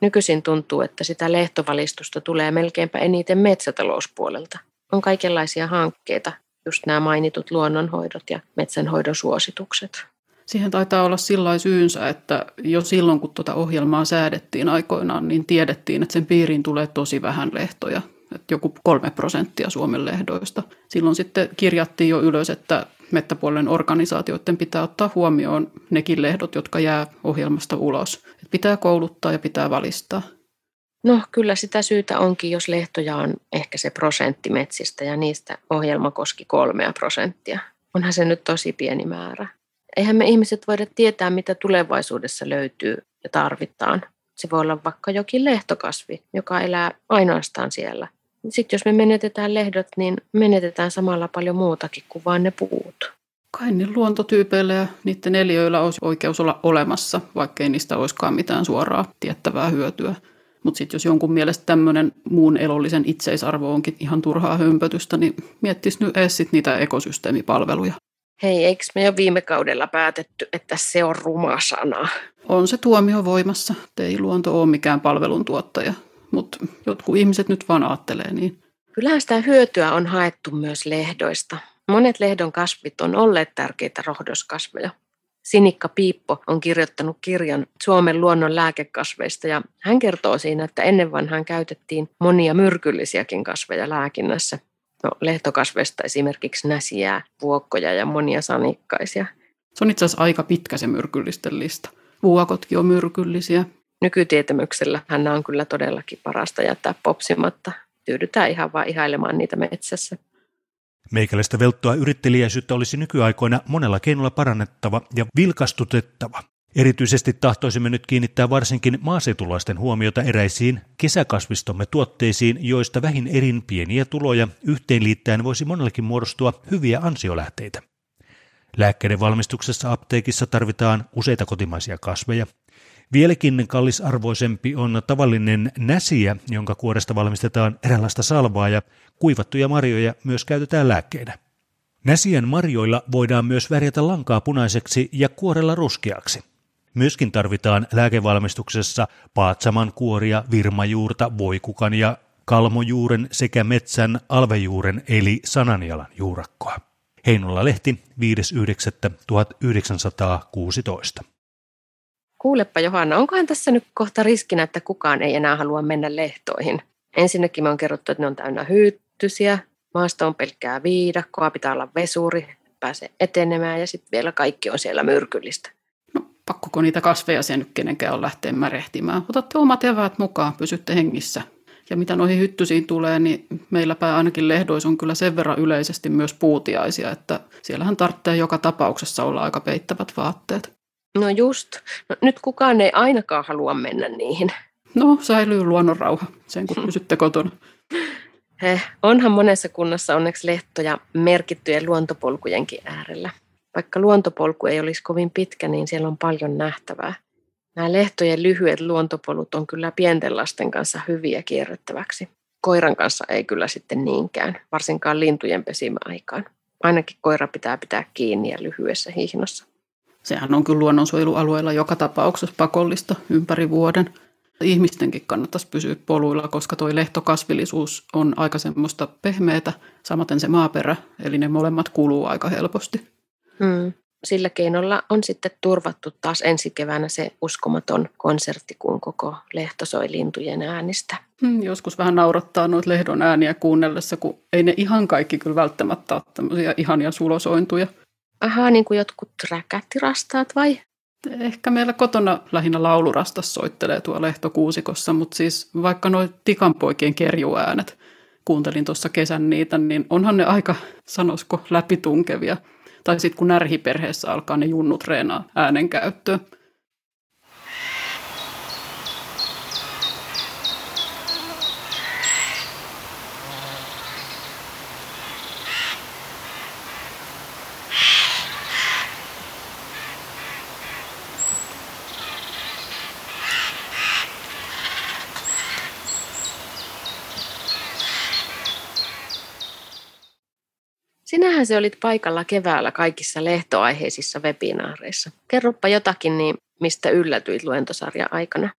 Nykyisin tuntuu, että sitä lehtovalistusta tulee melkeinpä eniten metsätalouspuolelta. On kaikenlaisia hankkeita, just nämä mainitut luonnonhoidot ja metsänhoidon suositukset. Siihen taitaa olla sillä syynsä, että jo silloin kun tuota ohjelmaa säädettiin aikoinaan, niin tiedettiin, että sen piiriin tulee tosi vähän lehtoja, että joku kolme prosenttia Suomen lehdoista. Silloin sitten kirjattiin jo ylös, että mettäpuolen organisaatioiden pitää ottaa huomioon nekin lehdot, jotka jää ohjelmasta ulos. Että pitää kouluttaa ja pitää valistaa. No kyllä sitä syytä onkin, jos lehtoja on ehkä se prosentti metsistä ja niistä ohjelma koski kolmea prosenttia. Onhan se nyt tosi pieni määrä. Eihän me ihmiset voida tietää, mitä tulevaisuudessa löytyy ja tarvitaan. Se voi olla vaikka jokin lehtokasvi, joka elää ainoastaan siellä. Sitten jos me menetetään lehdot, niin menetetään samalla paljon muutakin kuin vain ne puut. Kai niin luontotyypeillä ja niiden eliöillä olisi oikeus olla olemassa, vaikkei niistä olisikaan mitään suoraa tiettävää hyötyä. Mutta sitten jos jonkun mielestä tämmöinen muun elollisen itseisarvo onkin ihan turhaa hömpötystä, niin miettisi nyt edes sit niitä ekosysteemipalveluja. Hei, eikö me jo viime kaudella päätetty, että se on ruma sana? On se tuomio voimassa. Ei luonto ole mikään palveluntuottaja, mutta jotkut ihmiset nyt vaan ajattelee niin. Kyllähän sitä hyötyä on haettu myös lehdoista. Monet lehdon kasvit on olleet tärkeitä rohdoskasveja. Sinikka Piippo on kirjoittanut kirjan Suomen luonnon lääkekasveista ja hän kertoo siinä, että ennen vanhaan käytettiin monia myrkyllisiäkin kasveja lääkinnässä. No, lehtokasveista esimerkiksi näsiää, vuokkoja ja monia sanikkaisia. Se on itse asiassa aika pitkä se myrkyllisten lista. Vuokotkin on myrkyllisiä. Nykytietämyksellä hän on kyllä todellakin parasta jättää popsimatta. Tyydytään ihan vaan ihailemaan niitä metsässä. Meikäläistä velttoa yrittelijäisyyttä olisi nykyaikoina monella keinolla parannettava ja vilkastutettava. Erityisesti tahtoisimme nyt kiinnittää varsinkin maaseutulaisten huomiota eräisiin kesäkasvistomme tuotteisiin, joista vähin erin pieniä tuloja yhteenliittäen voisi monellakin muodostua hyviä ansiolähteitä. Lääkkeiden valmistuksessa apteekissa tarvitaan useita kotimaisia kasveja. Vieläkin kallisarvoisempi on tavallinen näsiä, jonka kuoresta valmistetaan eräänlaista salvaa ja kuivattuja marjoja myös käytetään lääkkeenä. Näsien marjoilla voidaan myös värjätä lankaa punaiseksi ja kuorella ruskeaksi. Myöskin tarvitaan lääkevalmistuksessa paatsaman kuoria, virmajuurta, voikukan ja kalmojuuren sekä metsän alvejuuren eli sananjalan juurakkoa. Heinola-lehti 5.9.1916. Kuulepa Johanna, onkohan tässä nyt kohta riskinä, että kukaan ei enää halua mennä lehtoihin? Ensinnäkin me on kerrottu, että ne on täynnä hyyttysiä, maasto on pelkkää viidakkoa, pitää olla vesuri, pääsee etenemään ja sitten vielä kaikki on siellä myrkyllistä. Pakkoko niitä kasveja sen nyt kenenkään on lähteä märehtimään. Otatte omat eväät mukaan, pysytte hengissä. Ja mitä noihin hyttysiin tulee, niin meilläpä ainakin lehdoissa on kyllä sen verran yleisesti myös puutiaisia, että siellähän tarvitsee joka tapauksessa olla aika peittävät vaatteet. No just. No, nyt kukaan ei ainakaan halua mennä niihin. No, säilyy luonnonrauha, sen kun pysytte kotona. He, onhan monessa kunnassa onneksi lehtoja merkittyjen luontopolkujenkin äärellä. Vaikka luontopolku ei olisi kovin pitkä, niin siellä on paljon nähtävää. Nämä lehtojen lyhyet luontopolut on kyllä pienten lasten kanssa hyviä kierrettäväksi. Koiran kanssa ei kyllä sitten niinkään, varsinkaan lintujen pesimäaikaan. Ainakin koira pitää pitää kiinni ja lyhyessä hihnossa. Sehän on kyllä luonnonsuojelualueella joka tapauksessa pakollista ympäri vuoden. Ihmistenkin kannattaisi pysyä poluilla, koska tuo lehtokasvillisuus on aika semmoista pehmeätä, samaten se maaperä, eli ne molemmat kuluu aika helposti. Hmm. Sillä keinolla on sitten turvattu taas ensi keväänä se uskomaton konsertti, kun koko lehto soi lintujen äänistä. Hmm, joskus vähän naurattaa noita lehdon ääniä kuunnellessa, kun ei ne ihan kaikki kyllä välttämättä ole tämmöisiä ihania sulosointuja. Ahaa, niin kuin jotkut räkättirastaat vai? Ehkä meillä kotona lähinnä laulurastas soittelee tuolla lehtokuusikossa, mutta siis vaikka nuo tikanpoikien kerjuäänet, kuuntelin tuossa kesän niitä, niin onhan ne aika, sanoisiko, läpitunkevia. Tai sitten kun närhiperheessä alkaa ne junnut treenaa äänenkäyttöä. Sinähän se olit paikalla keväällä kaikissa lehtoaiheisissa webinaareissa. Kerropa jotakin, niin mistä yllätyit luentosarja aikana?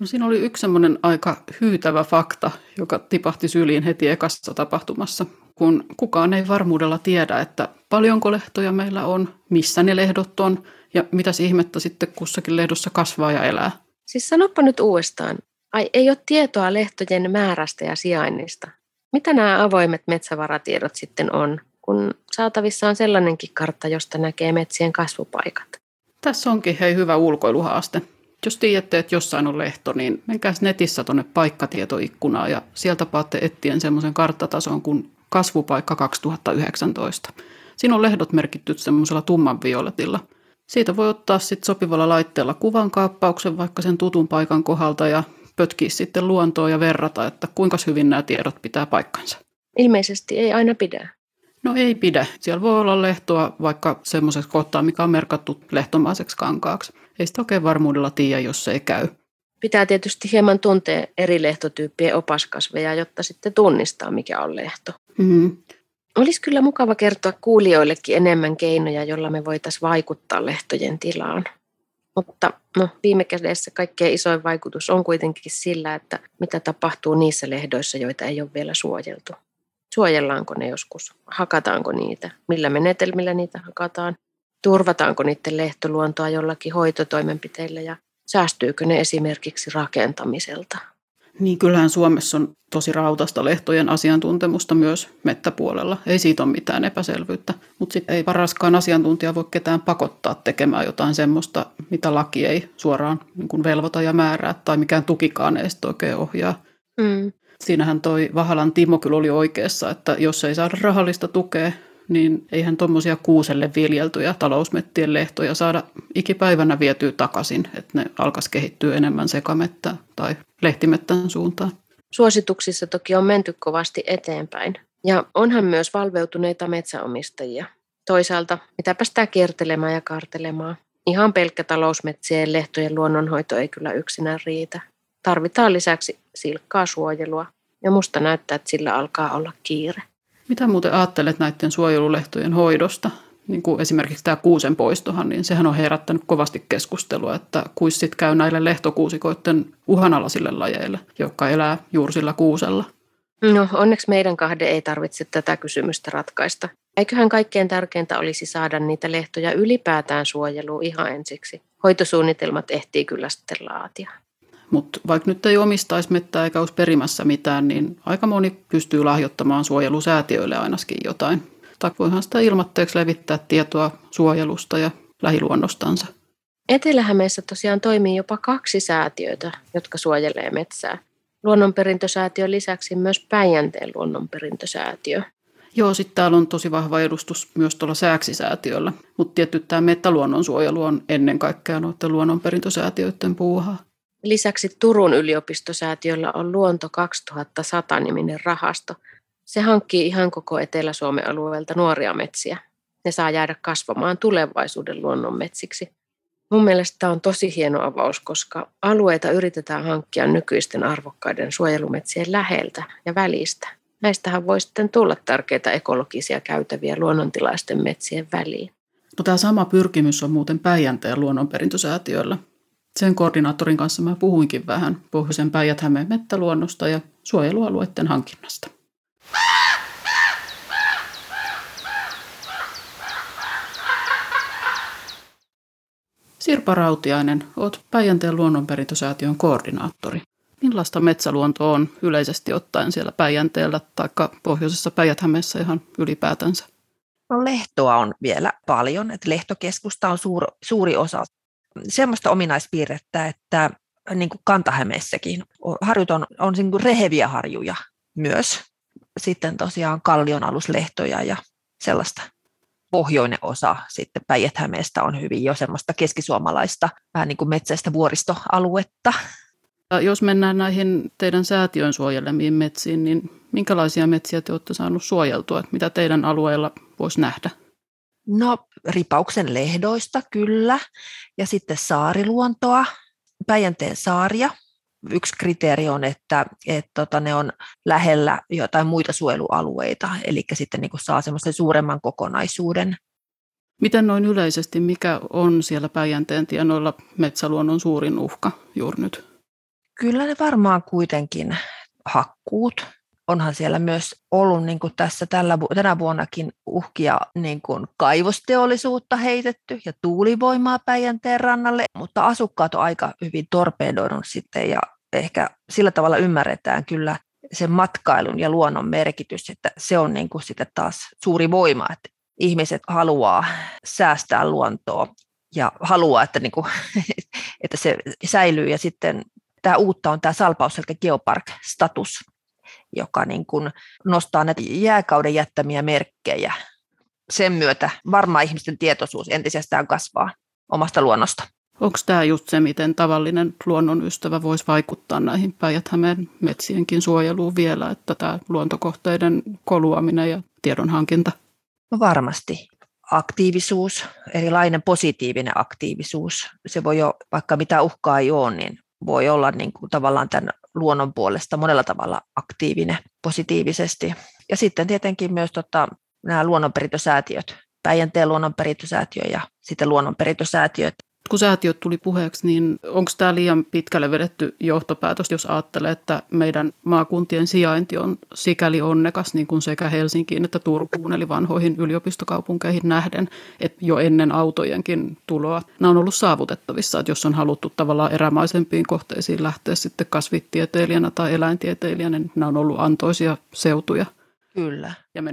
No siinä oli yksi semmoinen aika hyytävä fakta, joka tipahti syliin heti ekassa tapahtumassa, kun kukaan ei varmuudella tiedä, että paljonko lehtoja meillä on, missä ne lehdot on ja mitä ihmettä sitten kussakin lehdossa kasvaa ja elää. Siis sanoppa nyt uudestaan. Ai ei ole tietoa lehtojen määrästä ja sijainnista. Mitä nämä avoimet metsävaratiedot sitten on? Kun saatavissa on sellainenkin kartta, josta näkee metsien kasvupaikat. Tässä onkin hei hyvä ulkoiluhaaste. Jos tiedätte, että jossain on lehto, niin menkää netissä tuonne paikkatietoikkunaan ja sieltä paatte etsien semmoisen karttatason kuin kasvupaikka 2019. Siinä on lehdot merkitty semmoisella tumman violetilla. Siitä voi ottaa sitten sopivalla laitteella kuvan kaappauksen vaikka sen tutun paikan kohdalta ja pötkiä sitten luontoa ja verrata, että kuinka hyvin nämä tiedot pitää paikkansa. Ilmeisesti ei aina pidä. No ei pidä. Siellä voi olla lehtoa vaikka semmoisessa kohtaa, mikä on merkattu lehtomaiseksi kankaaksi. Ei sitä oikein varmuudella tiedä, jos se ei käy. Pitää tietysti hieman tuntea eri lehtotyyppien opaskasveja, jotta sitten tunnistaa, mikä on lehto. Mm-hmm. Olisi kyllä mukava kertoa kuulijoillekin enemmän keinoja, jolla me voitaisiin vaikuttaa lehtojen tilaan. Mutta no, viime kädessä kaikkein isoin vaikutus on kuitenkin sillä, että mitä tapahtuu niissä lehdoissa, joita ei ole vielä suojeltu. Suojellaanko ne joskus? Hakataanko niitä? Millä menetelmillä niitä hakataan? Turvataanko niiden lehtoluontoa jollakin hoitotoimenpiteillä ja säästyykö ne esimerkiksi rakentamiselta? Niin kyllähän Suomessa on tosi rautasta lehtojen asiantuntemusta myös mettäpuolella. Ei siitä ole mitään epäselvyyttä, mutta sitten ei paraskaan asiantuntija voi ketään pakottaa tekemään jotain semmoista, mitä laki ei suoraan niin kuin velvoita ja määrää tai mikään tukikaan ei sitten oikein ohjaa. Mm. Siinähän toi Vahalan Timo kyllä oli oikeassa, että jos ei saada rahallista tukea, niin eihän tuommoisia kuuselle viljeltyjä talousmettien lehtoja saada ikipäivänä vietyä takaisin, että ne alkaisi kehittyä enemmän sekamettä tai lehtimettän suuntaan. Suosituksissa toki on menty kovasti eteenpäin. Ja onhan myös valveutuneita metsäomistajia. Toisaalta, mitäpä sitä kiertelemään ja kartelemaan. Ihan pelkkä talousmetsien lehtojen luonnonhoito ei kyllä yksinään riitä. Tarvitaan lisäksi silkkaa suojelua, ja musta näyttää, että sillä alkaa olla kiire. Mitä muuten ajattelet näiden suojelulehtojen hoidosta? Niin kuin esimerkiksi tämä kuusen poistohan, niin sehän on herättänyt kovasti keskustelua, että kuissit käy näille lehtokuusikoiden uhanalaisille lajeille, jotka elää juuri sillä kuusella. No onneksi meidän kahden ei tarvitse tätä kysymystä ratkaista. Eiköhän kaikkein tärkeintä olisi saada niitä lehtoja ylipäätään suojeluun ihan ensiksi. Hoitosuunnitelmat ehtii kyllä sitten laatia. Mutta vaikka nyt ei omistaisi mettää eikä olisi perimässä mitään, niin aika moni pystyy lahjoittamaan suojelusäätiöille ainakin jotain. Tai voihan sitä ilmatteeksi levittää tietoa suojelusta ja lähiluonnostansa. Etelä-Hämeessä tosiaan toimii jopa kaksi säätiötä, jotka suojelee metsää. Luonnonperintösäätiön lisäksi myös Päijänteen luonnonperintösäätiö. Joo, sitten täällä on tosi vahva edustus myös tuolla sääksisäätiöllä. Mutta tietty tämä mettäluonnonsuojelu on ennen kaikkea noiden luonnonperintösäätiöiden puuhaa. Lisäksi Turun yliopistosäätiöllä on Luonto 2100-niminen rahasto. Se hankkii ihan koko Etelä-Suomen alueelta nuoria metsiä. Ne saa jäädä kasvamaan tulevaisuuden luonnonmetsiksi. Mun mielestä tämä on tosi hieno avaus, koska alueita yritetään hankkia nykyisten arvokkaiden suojelumetsien läheltä ja välistä. Näistähän voi sitten tulla tärkeitä ekologisia käytäviä luonnontilaisten metsien väliin. No, tämä sama pyrkimys on muuten Päijänteen luonnonperintösäätiöllä. Sen koordinaattorin kanssa mä puhuinkin vähän Pohjoisen päijät mettäluonnosta ja suojelualueiden hankinnasta. Sirpa Rautiainen, olet Päijänteen luonnonperintösäätiön koordinaattori. Millaista metsäluonto on yleisesti ottaen siellä Päijänteellä tai pohjoisessa päijät ihan ylipäätänsä? No lehtoa on vielä paljon, että lehtokeskusta on suur, suuri osa semmoista ominaispiirrettä, että niin kuin Kantahämeessäkin harjut on, on niin kuin reheviä harjuja myös. Sitten tosiaan kallion aluslehtoja ja sellaista pohjoinen osa sitten päijät on hyvin jo semmoista keskisuomalaista vähän niin kuin metsäistä vuoristoaluetta. Jos mennään näihin teidän säätiön suojelemiin metsiin, niin minkälaisia metsiä te olette saaneet suojeltua? Mitä teidän alueella voisi nähdä? No ripauksen lehdoista kyllä ja sitten saariluontoa, Päijänteen saaria. Yksi kriteeri on, että, että tota, ne on lähellä jotain muita suojelualueita, eli sitten niin saa semmoisen suuremman kokonaisuuden. Miten noin yleisesti, mikä on siellä Päijänteen tienoilla metsäluonnon suurin uhka juuri nyt? Kyllä ne varmaan kuitenkin hakkuut, onhan siellä myös ollut niin kuin tässä tällä, tänä vuonnakin uhkia niin kuin kaivosteollisuutta heitetty ja tuulivoimaa Päijänteen rannalle, mutta asukkaat on aika hyvin torpedoinut sitten ja ehkä sillä tavalla ymmärretään kyllä sen matkailun ja luonnon merkitys, että se on niin kuin sitten taas suuri voima, että ihmiset haluaa säästää luontoa ja haluaa, että, niin kuin, että se säilyy ja sitten tämä uutta on tämä Salpausselkä Geopark-status, joka niin kuin nostaa näitä jääkauden jättämiä merkkejä. Sen myötä varmaan ihmisten tietoisuus entisestään kasvaa omasta luonnosta. Onko tämä just se, miten tavallinen luonnonystävä voisi vaikuttaa näihin päijät metsienkin suojeluun vielä, että tämä luontokohteiden koluaminen ja tiedonhankinta? No varmasti. Aktiivisuus, erilainen positiivinen aktiivisuus. Se voi jo, vaikka mitä uhkaa ei ole, niin voi olla niin kuin tavallaan tämän luonnon puolesta monella tavalla aktiivinen positiivisesti. Ja sitten tietenkin myös tota, nämä luonnonperintösäätiöt, Päijänteen luonnonperintösäätiö ja sitten luonnonperintösäätiöt kun säätiöt tuli puheeksi, niin onko tämä liian pitkälle vedetty johtopäätös, jos ajattelee, että meidän maakuntien sijainti on sikäli onnekas niin kuin sekä Helsinkiin että Turkuun, eli vanhoihin yliopistokaupunkeihin nähden, että jo ennen autojenkin tuloa nämä on ollut saavutettavissa, että jos on haluttu tavallaan erämaisempiin kohteisiin lähteä sitten kasvitieteilijänä tai eläintieteilijänä, niin nämä on ollut antoisia seutuja. Kyllä. Ja me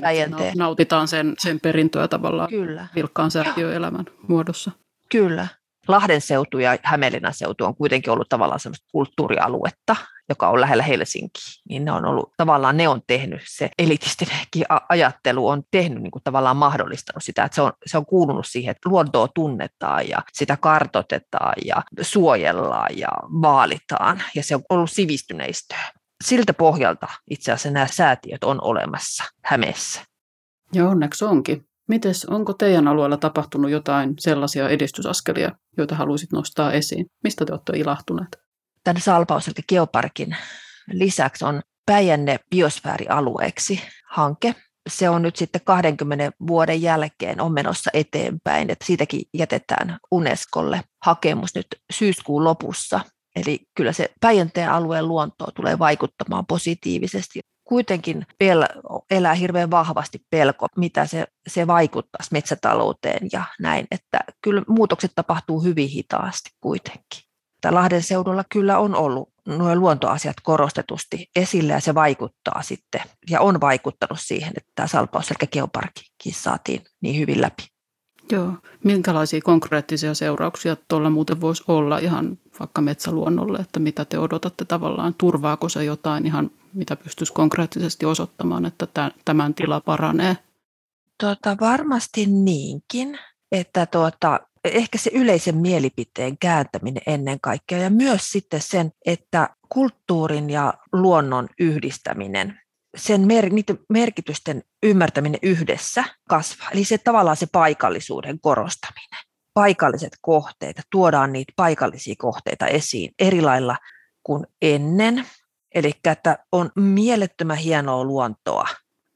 nautitaan sen, sen perintöä tavallaan Kyllä. vilkkaan säätiöelämän muodossa. Kyllä. Lahden seutu ja Hämeenlinnan seutu on kuitenkin ollut tavallaan sellaista kulttuurialuetta, joka on lähellä Helsinkiä, niin ne on ollut, tavallaan ne on tehnyt, se elitistinenkin ajattelu on tehnyt niin kuin tavallaan mahdollistanut sitä, että se on, se on kuulunut siihen, että luontoa tunnetaan ja sitä kartotetaan ja suojellaan ja vaalitaan ja se on ollut sivistyneistöä. Siltä pohjalta itse asiassa nämä säätiöt on olemassa Hämeessä. Ja onneksi onkin. Mites, onko teidän alueella tapahtunut jotain sellaisia edistysaskelia, joita haluaisit nostaa esiin? Mistä te olette ilahtuneet? Tämän Salpauselta geoparkin lisäksi on Päijänne biosfäärialueeksi hanke. Se on nyt sitten 20 vuoden jälkeen on menossa eteenpäin, että siitäkin jätetään Unescolle hakemus nyt syyskuun lopussa. Eli kyllä se Päijänteen alueen luontoa tulee vaikuttamaan positiivisesti kuitenkin pel- elää hirveän vahvasti pelko, mitä se, se vaikuttaisi metsätalouteen ja näin, että kyllä muutokset tapahtuu hyvin hitaasti kuitenkin. Tämä Lahden seudulla kyllä on ollut nuo luontoasiat korostetusti esillä ja se vaikuttaa sitten ja on vaikuttanut siihen, että tämä Salpaus geoparkkikin saatiin niin hyvin läpi. Joo. Minkälaisia konkreettisia seurauksia tuolla muuten voisi olla ihan vaikka metsäluonnolle, että mitä te odotatte tavallaan, turvaako se jotain ihan, mitä pystyisi konkreettisesti osoittamaan, että tämän tila paranee? Tota, varmasti niinkin, että tuota, ehkä se yleisen mielipiteen kääntäminen ennen kaikkea ja myös sitten sen, että kulttuurin ja luonnon yhdistäminen sen mer- niiden merkitysten ymmärtäminen yhdessä kasvaa. Eli se tavallaan se paikallisuuden korostaminen. Paikalliset kohteet, tuodaan niitä paikallisia kohteita esiin eri lailla kuin ennen. Eli että on mielettömän hienoa luontoa,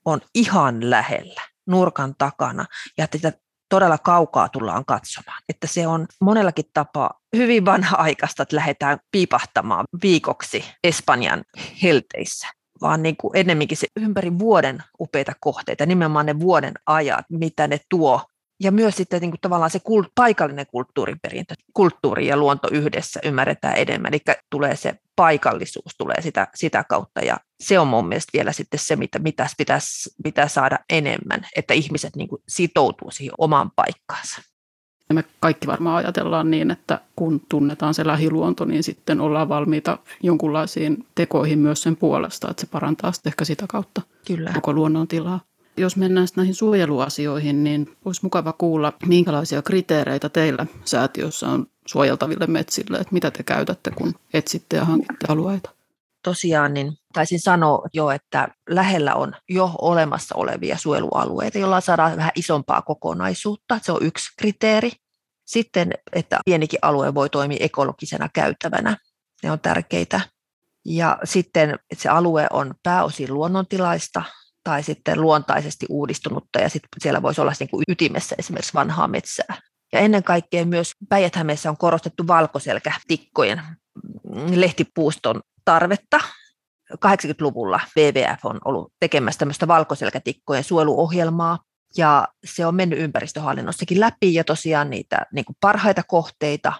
on ihan lähellä, nurkan takana, ja että todella kaukaa tullaan katsomaan. Että se on monellakin tapaa hyvin vanha-aikaista, että lähdetään piipahtamaan viikoksi Espanjan helteissä vaan niin kuin ennemminkin se ympäri vuoden upeita kohteita, nimenomaan ne vuoden ajat, mitä ne tuo. Ja myös sitten niin kuin tavallaan se kult, paikallinen kulttuuriperintö, kulttuuri ja luonto yhdessä ymmärretään enemmän, eli tulee se paikallisuus tulee sitä, sitä kautta, ja se on mun mielestä vielä sitten se, mitä pitäisi, pitäisi, pitäisi saada enemmän, että ihmiset niin kuin sitoutuu siihen omaan paikkaansa. Ja me kaikki varmaan ajatellaan niin, että kun tunnetaan se lähiluonto, niin sitten ollaan valmiita jonkunlaisiin tekoihin myös sen puolesta, että se parantaa sitten ehkä sitä kautta Kyllä. koko luonnon tilaa. Jos mennään näihin suojeluasioihin, niin olisi mukava kuulla, minkälaisia kriteereitä teillä säätiössä on suojeltaville metsille, että mitä te käytätte, kun etsitte ja hankitte alueita tosiaan niin taisin sanoa jo, että lähellä on jo olemassa olevia suojelualueita, joilla saadaan vähän isompaa kokonaisuutta. Se on yksi kriteeri. Sitten, että pienikin alue voi toimia ekologisena käytävänä. Ne on tärkeitä. Ja sitten, että se alue on pääosin luonnontilaista tai sitten luontaisesti uudistunutta ja sitten siellä voisi olla niin kuin ytimessä esimerkiksi vanhaa metsää. Ja ennen kaikkea myös päijät on korostettu valkoselkätikkojen lehtipuuston tarvetta. 80-luvulla WWF on ollut tekemässä tämmöistä valkoselkätikkojen suojeluohjelmaa, ja se on mennyt ympäristöhallinnossakin läpi, ja tosiaan niitä niin kuin parhaita kohteita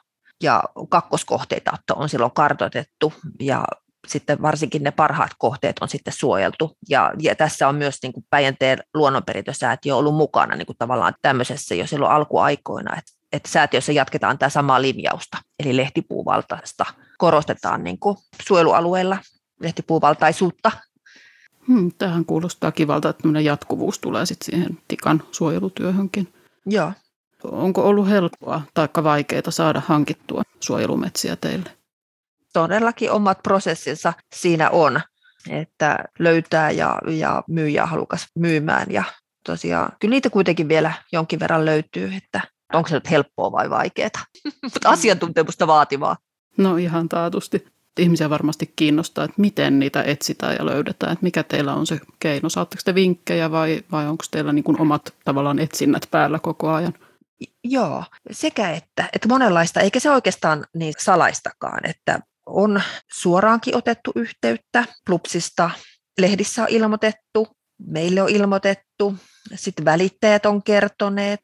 ja kakkoskohteita on silloin kartoitettu, ja sitten varsinkin ne parhaat kohteet on sitten suojeltu. Ja, ja tässä on myös niin kuin Päijänteen luonnonperintösäätiö ollut mukana niin kuin tavallaan tämmöisessä jo silloin alkuaikoina, että, että säätiössä jatketaan tämä samaa linjausta, eli lehtipuuvaltaista korostetaan niin kuin suojelualueella lehtipuuvaltaisuutta. Hmm, tähän kuulostaa kivalta, että jatkuvuus tulee sitten siihen tikan suojelutyöhönkin. Joo. Onko ollut helppoa tai vaikeaa saada hankittua suojelumetsiä teille? Todellakin omat prosessinsa siinä on, että löytää ja, ja myyjä halukas myymään. Ja tosiaan, kyllä niitä kuitenkin vielä jonkin verran löytyy, että onko se nyt helppoa vai vaikeaa, mutta asiantuntemusta vaativaa. No ihan taatusti. Ihmisiä varmasti kiinnostaa, että miten niitä etsitään ja löydetään, että mikä teillä on se keino. Saatteko te vinkkejä vai, vai onko teillä niin kuin omat tavallaan etsinnät päällä koko ajan? Joo, sekä että, että monenlaista, eikä se oikeastaan niin salaistakaan, että on suoraankin otettu yhteyttä Plupsista, lehdissä on ilmoitettu, meille on ilmoitettu, sitten välittäjät on kertoneet,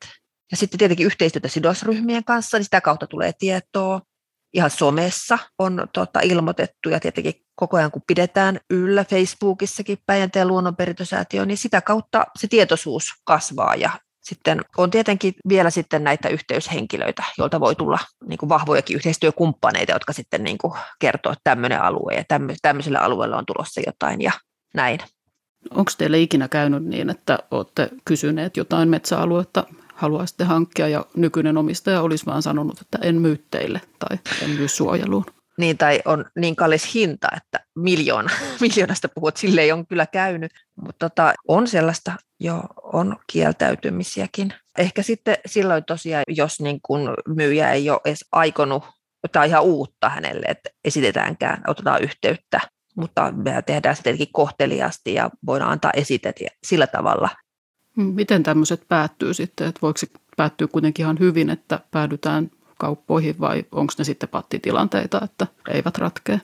ja sitten tietenkin yhteistyötä sidosryhmien kanssa, niin sitä kautta tulee tietoa. Ihan somessa on tota, ilmoitettu ja tietenkin koko ajan kun pidetään yllä Facebookissakin Päijänteen luonnonperintösäätiö, niin sitä kautta se tietoisuus kasvaa ja sitten on tietenkin vielä sitten näitä yhteyshenkilöitä, joilta voi tulla niin kuin vahvojakin yhteistyökumppaneita, jotka sitten niin kuin kertoo, että tämmöinen alue ja tämmöisellä alueella on tulossa jotain ja näin. Onko teille ikinä käynyt niin, että olette kysyneet jotain metsäaluetta, haluaisitte hankkia ja nykyinen omistaja olisi vaan sanonut, että en myy teille tai en myy suojeluun? Niin, tai on niin kallis hinta, että miljoona, miljoonasta puhut, sille ei on kyllä käynyt. Mutta tota, on sellaista, jo on kieltäytymisiäkin. Ehkä sitten silloin tosiaan, jos niin kun myyjä ei ole edes aikonut jotain ihan uutta hänelle, että esitetäänkään, otetaan yhteyttä, mutta me tehdään sitä tietenkin kohteliasti ja voidaan antaa esitet sillä tavalla. Miten tämmöiset päättyy sitten, että voiko se päättyä kuitenkin ihan hyvin, että päädytään kauppoihin vai onko ne sitten pattitilanteita, että eivät ratkea?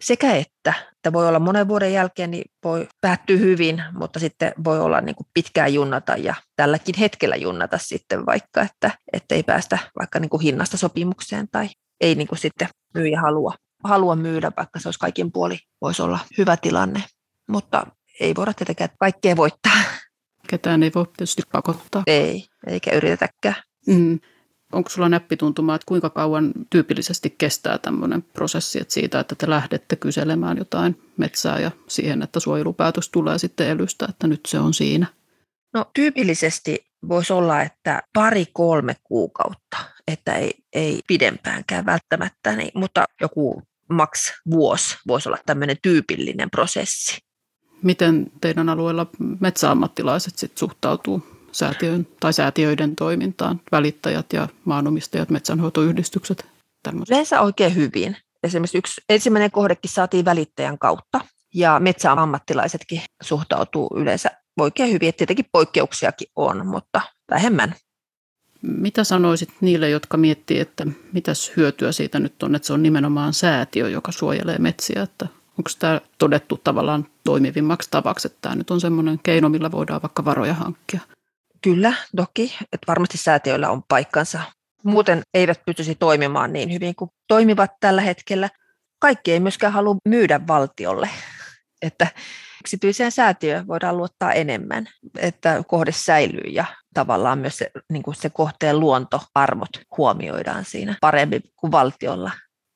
Sekä että, että voi olla monen vuoden jälkeen, niin voi päättyä hyvin, mutta sitten voi olla niin kuin pitkään junnata ja tälläkin hetkellä junnata sitten vaikka, että, että ei päästä vaikka niin kuin hinnasta sopimukseen tai ei niin kuin sitten myyjä halua, halua myydä, vaikka se olisi kaikin puoli, voisi olla hyvä tilanne. Mutta ei voida tietenkään kaikkea voittaa. Ketään ei voi tietysti pakottaa. Ei, eikä yritetäkään. Mm. Onko sulla näppituntumaa, että kuinka kauan tyypillisesti kestää tämmöinen prosessi, että siitä, että te lähdette kyselemään jotain metsää ja siihen, että suojelupäätös tulee sitten elystä, että nyt se on siinä? No tyypillisesti voisi olla, että pari-kolme kuukautta, että ei, ei pidempäänkään välttämättä, niin, mutta joku maks vuosi voisi olla tämmöinen tyypillinen prosessi. Miten teidän alueella metsäammattilaiset sitten suhtautuu säätiön tai säätiöiden toimintaan, välittäjät ja maanomistajat, metsänhoitoyhdistykset? Tämmöset. Yleensä oikein hyvin. Esimerkiksi yksi ensimmäinen kohdekin saatiin välittäjän kautta ja metsäammattilaisetkin suhtautuu yleensä oikein hyvin. Että tietenkin poikkeuksiakin on, mutta vähemmän. Mitä sanoisit niille, jotka miettii, että mitäs hyötyä siitä nyt on, että se on nimenomaan säätiö, joka suojelee metsiä, että onko tämä todettu tavallaan toimivimmaksi tavaksi, että tämä nyt on semmoinen keino, millä voidaan vaikka varoja hankkia? Kyllä, toki, että varmasti säätiöillä on paikkansa. Muuten eivät pystyisi toimimaan niin hyvin kuin toimivat tällä hetkellä. Kaikki ei myöskään halua myydä valtiolle, että yksityiseen säätiöön voidaan luottaa enemmän, että kohde säilyy ja tavallaan myös se, niin kuin se kohteen luontoarvot huomioidaan siinä paremmin kuin valtiolla.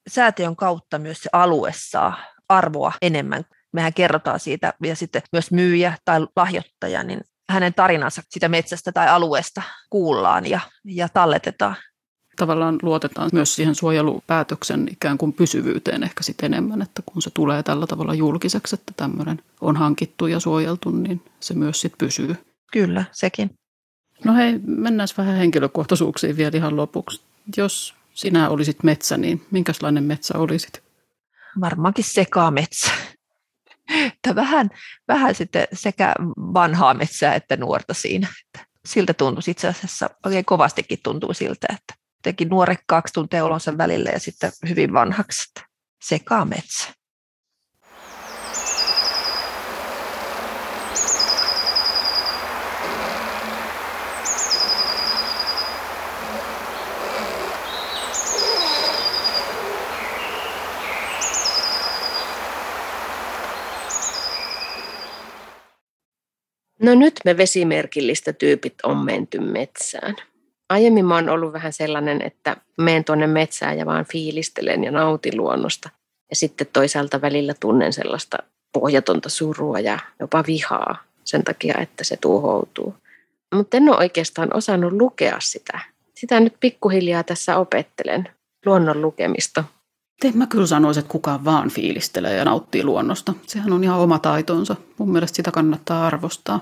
Säätiön kautta myös se alue saa arvoa enemmän. Mehän kerrotaan siitä ja sitten myös myyjä tai lahjoittaja, niin hänen tarinansa sitä metsästä tai alueesta kuullaan ja, ja talletetaan. Tavallaan luotetaan myös siihen suojelupäätöksen ikään kuin pysyvyyteen ehkä sitten enemmän, että kun se tulee tällä tavalla julkiseksi, että tämmöinen on hankittu ja suojeltu, niin se myös sitten pysyy. Kyllä, sekin. No hei, mennään vähän henkilökohtaisuuksiin vielä ihan lopuksi. Jos sinä olisit metsä, niin minkälainen metsä olisit? Varmaankin sekametsä että vähän, vähän sitten sekä vanhaa metsää että nuorta siinä. Että siltä tuntuu itse asiassa, oikein kovastikin tuntuu siltä, että teki nuorekkaaksi tuntee olonsa välillä ja sitten hyvin vanhaksi. Sekaa No nyt me vesimerkillistä tyypit on menty metsään. Aiemmin mä oon ollut vähän sellainen, että menen tuonne metsään ja vaan fiilistelen ja nautin luonnosta. Ja sitten toisaalta välillä tunnen sellaista pohjatonta surua ja jopa vihaa sen takia, että se tuhoutuu. Mutta en ole oikeastaan osannut lukea sitä. Sitä nyt pikkuhiljaa tässä opettelen, luonnon lukemista. En mä kyllä sanoisi, että kukaan vaan fiilistelee ja nauttii luonnosta. Sehän on ihan oma taitonsa. Mun mielestä sitä kannattaa arvostaa.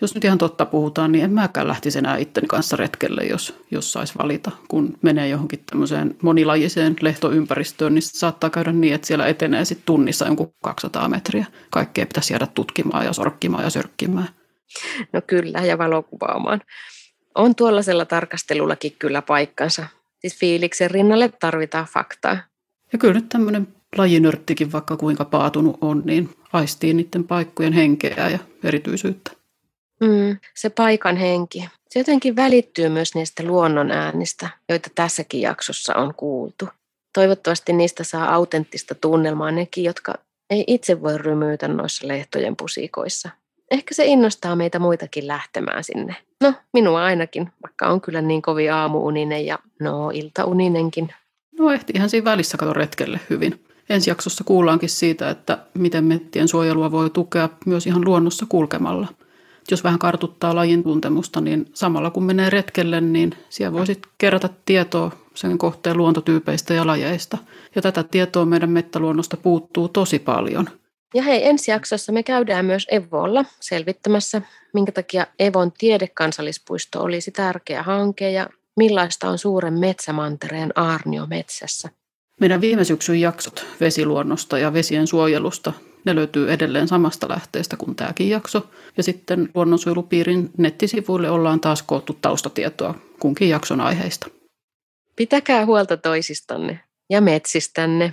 Jos nyt ihan totta puhutaan, niin en mäkään lähtisi enää itteni kanssa retkelle, jos, jos saisi valita. Kun menee johonkin tämmöiseen monilajiseen lehtoympäristöön, niin saattaa käydä niin, että siellä etenee sitten tunnissa jonkun 200 metriä. Kaikkea pitäisi jäädä tutkimaan ja sorkkimaan ja sörkkimään. No kyllä, ja valokuvaamaan. On tuollaisella tarkastelullakin kyllä paikkansa. Siis fiiliksen rinnalle tarvitaan faktaa. Ja kyllä nyt tämmöinen lajinörttikin, vaikka kuinka paatunut on, niin aistii niiden paikkojen henkeä ja erityisyyttä. Mm, se paikan henki. Se jotenkin välittyy myös niistä luonnon äänistä, joita tässäkin jaksossa on kuultu. Toivottavasti niistä saa autenttista tunnelmaa nekin, jotka ei itse voi rymyytä noissa lehtojen pusikoissa. Ehkä se innostaa meitä muitakin lähtemään sinne. No, minua ainakin, vaikka on kyllä niin kovin aamuuninen ja no iltauninenkin. No ehtihän siinä välissä kato retkelle hyvin. Ensi jaksossa kuullaankin siitä, että miten mettien suojelua voi tukea myös ihan luonnossa kulkemalla. Jos vähän kartuttaa lajin tuntemusta, niin samalla kun menee retkelle, niin siellä voisit kerätä tietoa sen kohteen luontotyypeistä ja lajeista. Ja tätä tietoa meidän mettäluonnosta puuttuu tosi paljon. Ja hei, ensi jaksossa me käydään myös Evolla selvittämässä, minkä takia Evon tiedekansallispuisto olisi tärkeä hanke ja millaista on suuren metsämantereen Aarnio metsässä. Meidän viime syksyn jaksot vesiluonnosta ja vesien suojelusta, ne löytyy edelleen samasta lähteestä kuin tämäkin jakso. Ja sitten luonnonsuojelupiirin nettisivuille ollaan taas koottu taustatietoa kunkin jakson aiheista. Pitäkää huolta toisistanne ja metsistänne.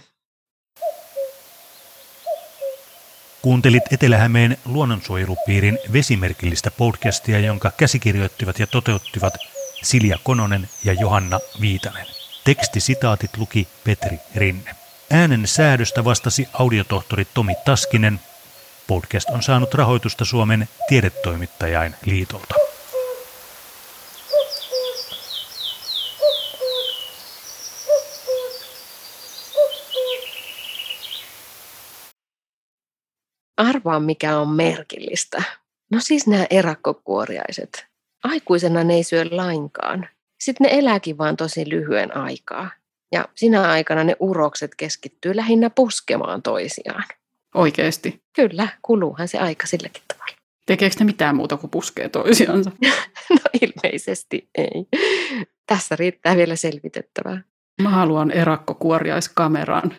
Kuuntelit Etelä-Hämeen luonnonsuojelupiirin vesimerkillistä podcastia, jonka käsikirjoittivat ja toteuttivat Silja Kononen ja Johanna Viitanen. Tekstisitaatit luki Petri Rinne. Äänen säädöstä vastasi audiotohtori Tomi Taskinen. Podcast on saanut rahoitusta Suomen tiedetoimittajain liitolta. Arvaa, mikä on merkillistä. No siis nämä erakkokuoriaiset. Aikuisena ne ei syö lainkaan. Sitten ne elääkin vaan tosi lyhyen aikaa. Ja sinä aikana ne urokset keskittyy lähinnä puskemaan toisiaan. Oikeesti? Kyllä, kuluuhan se aika silläkin tavalla. Tekeekö ne mitään muuta kuin puskee toisiansa? no ilmeisesti ei. Tässä riittää vielä selvitettävää. Mä haluan erakkokuoriaiskameraan.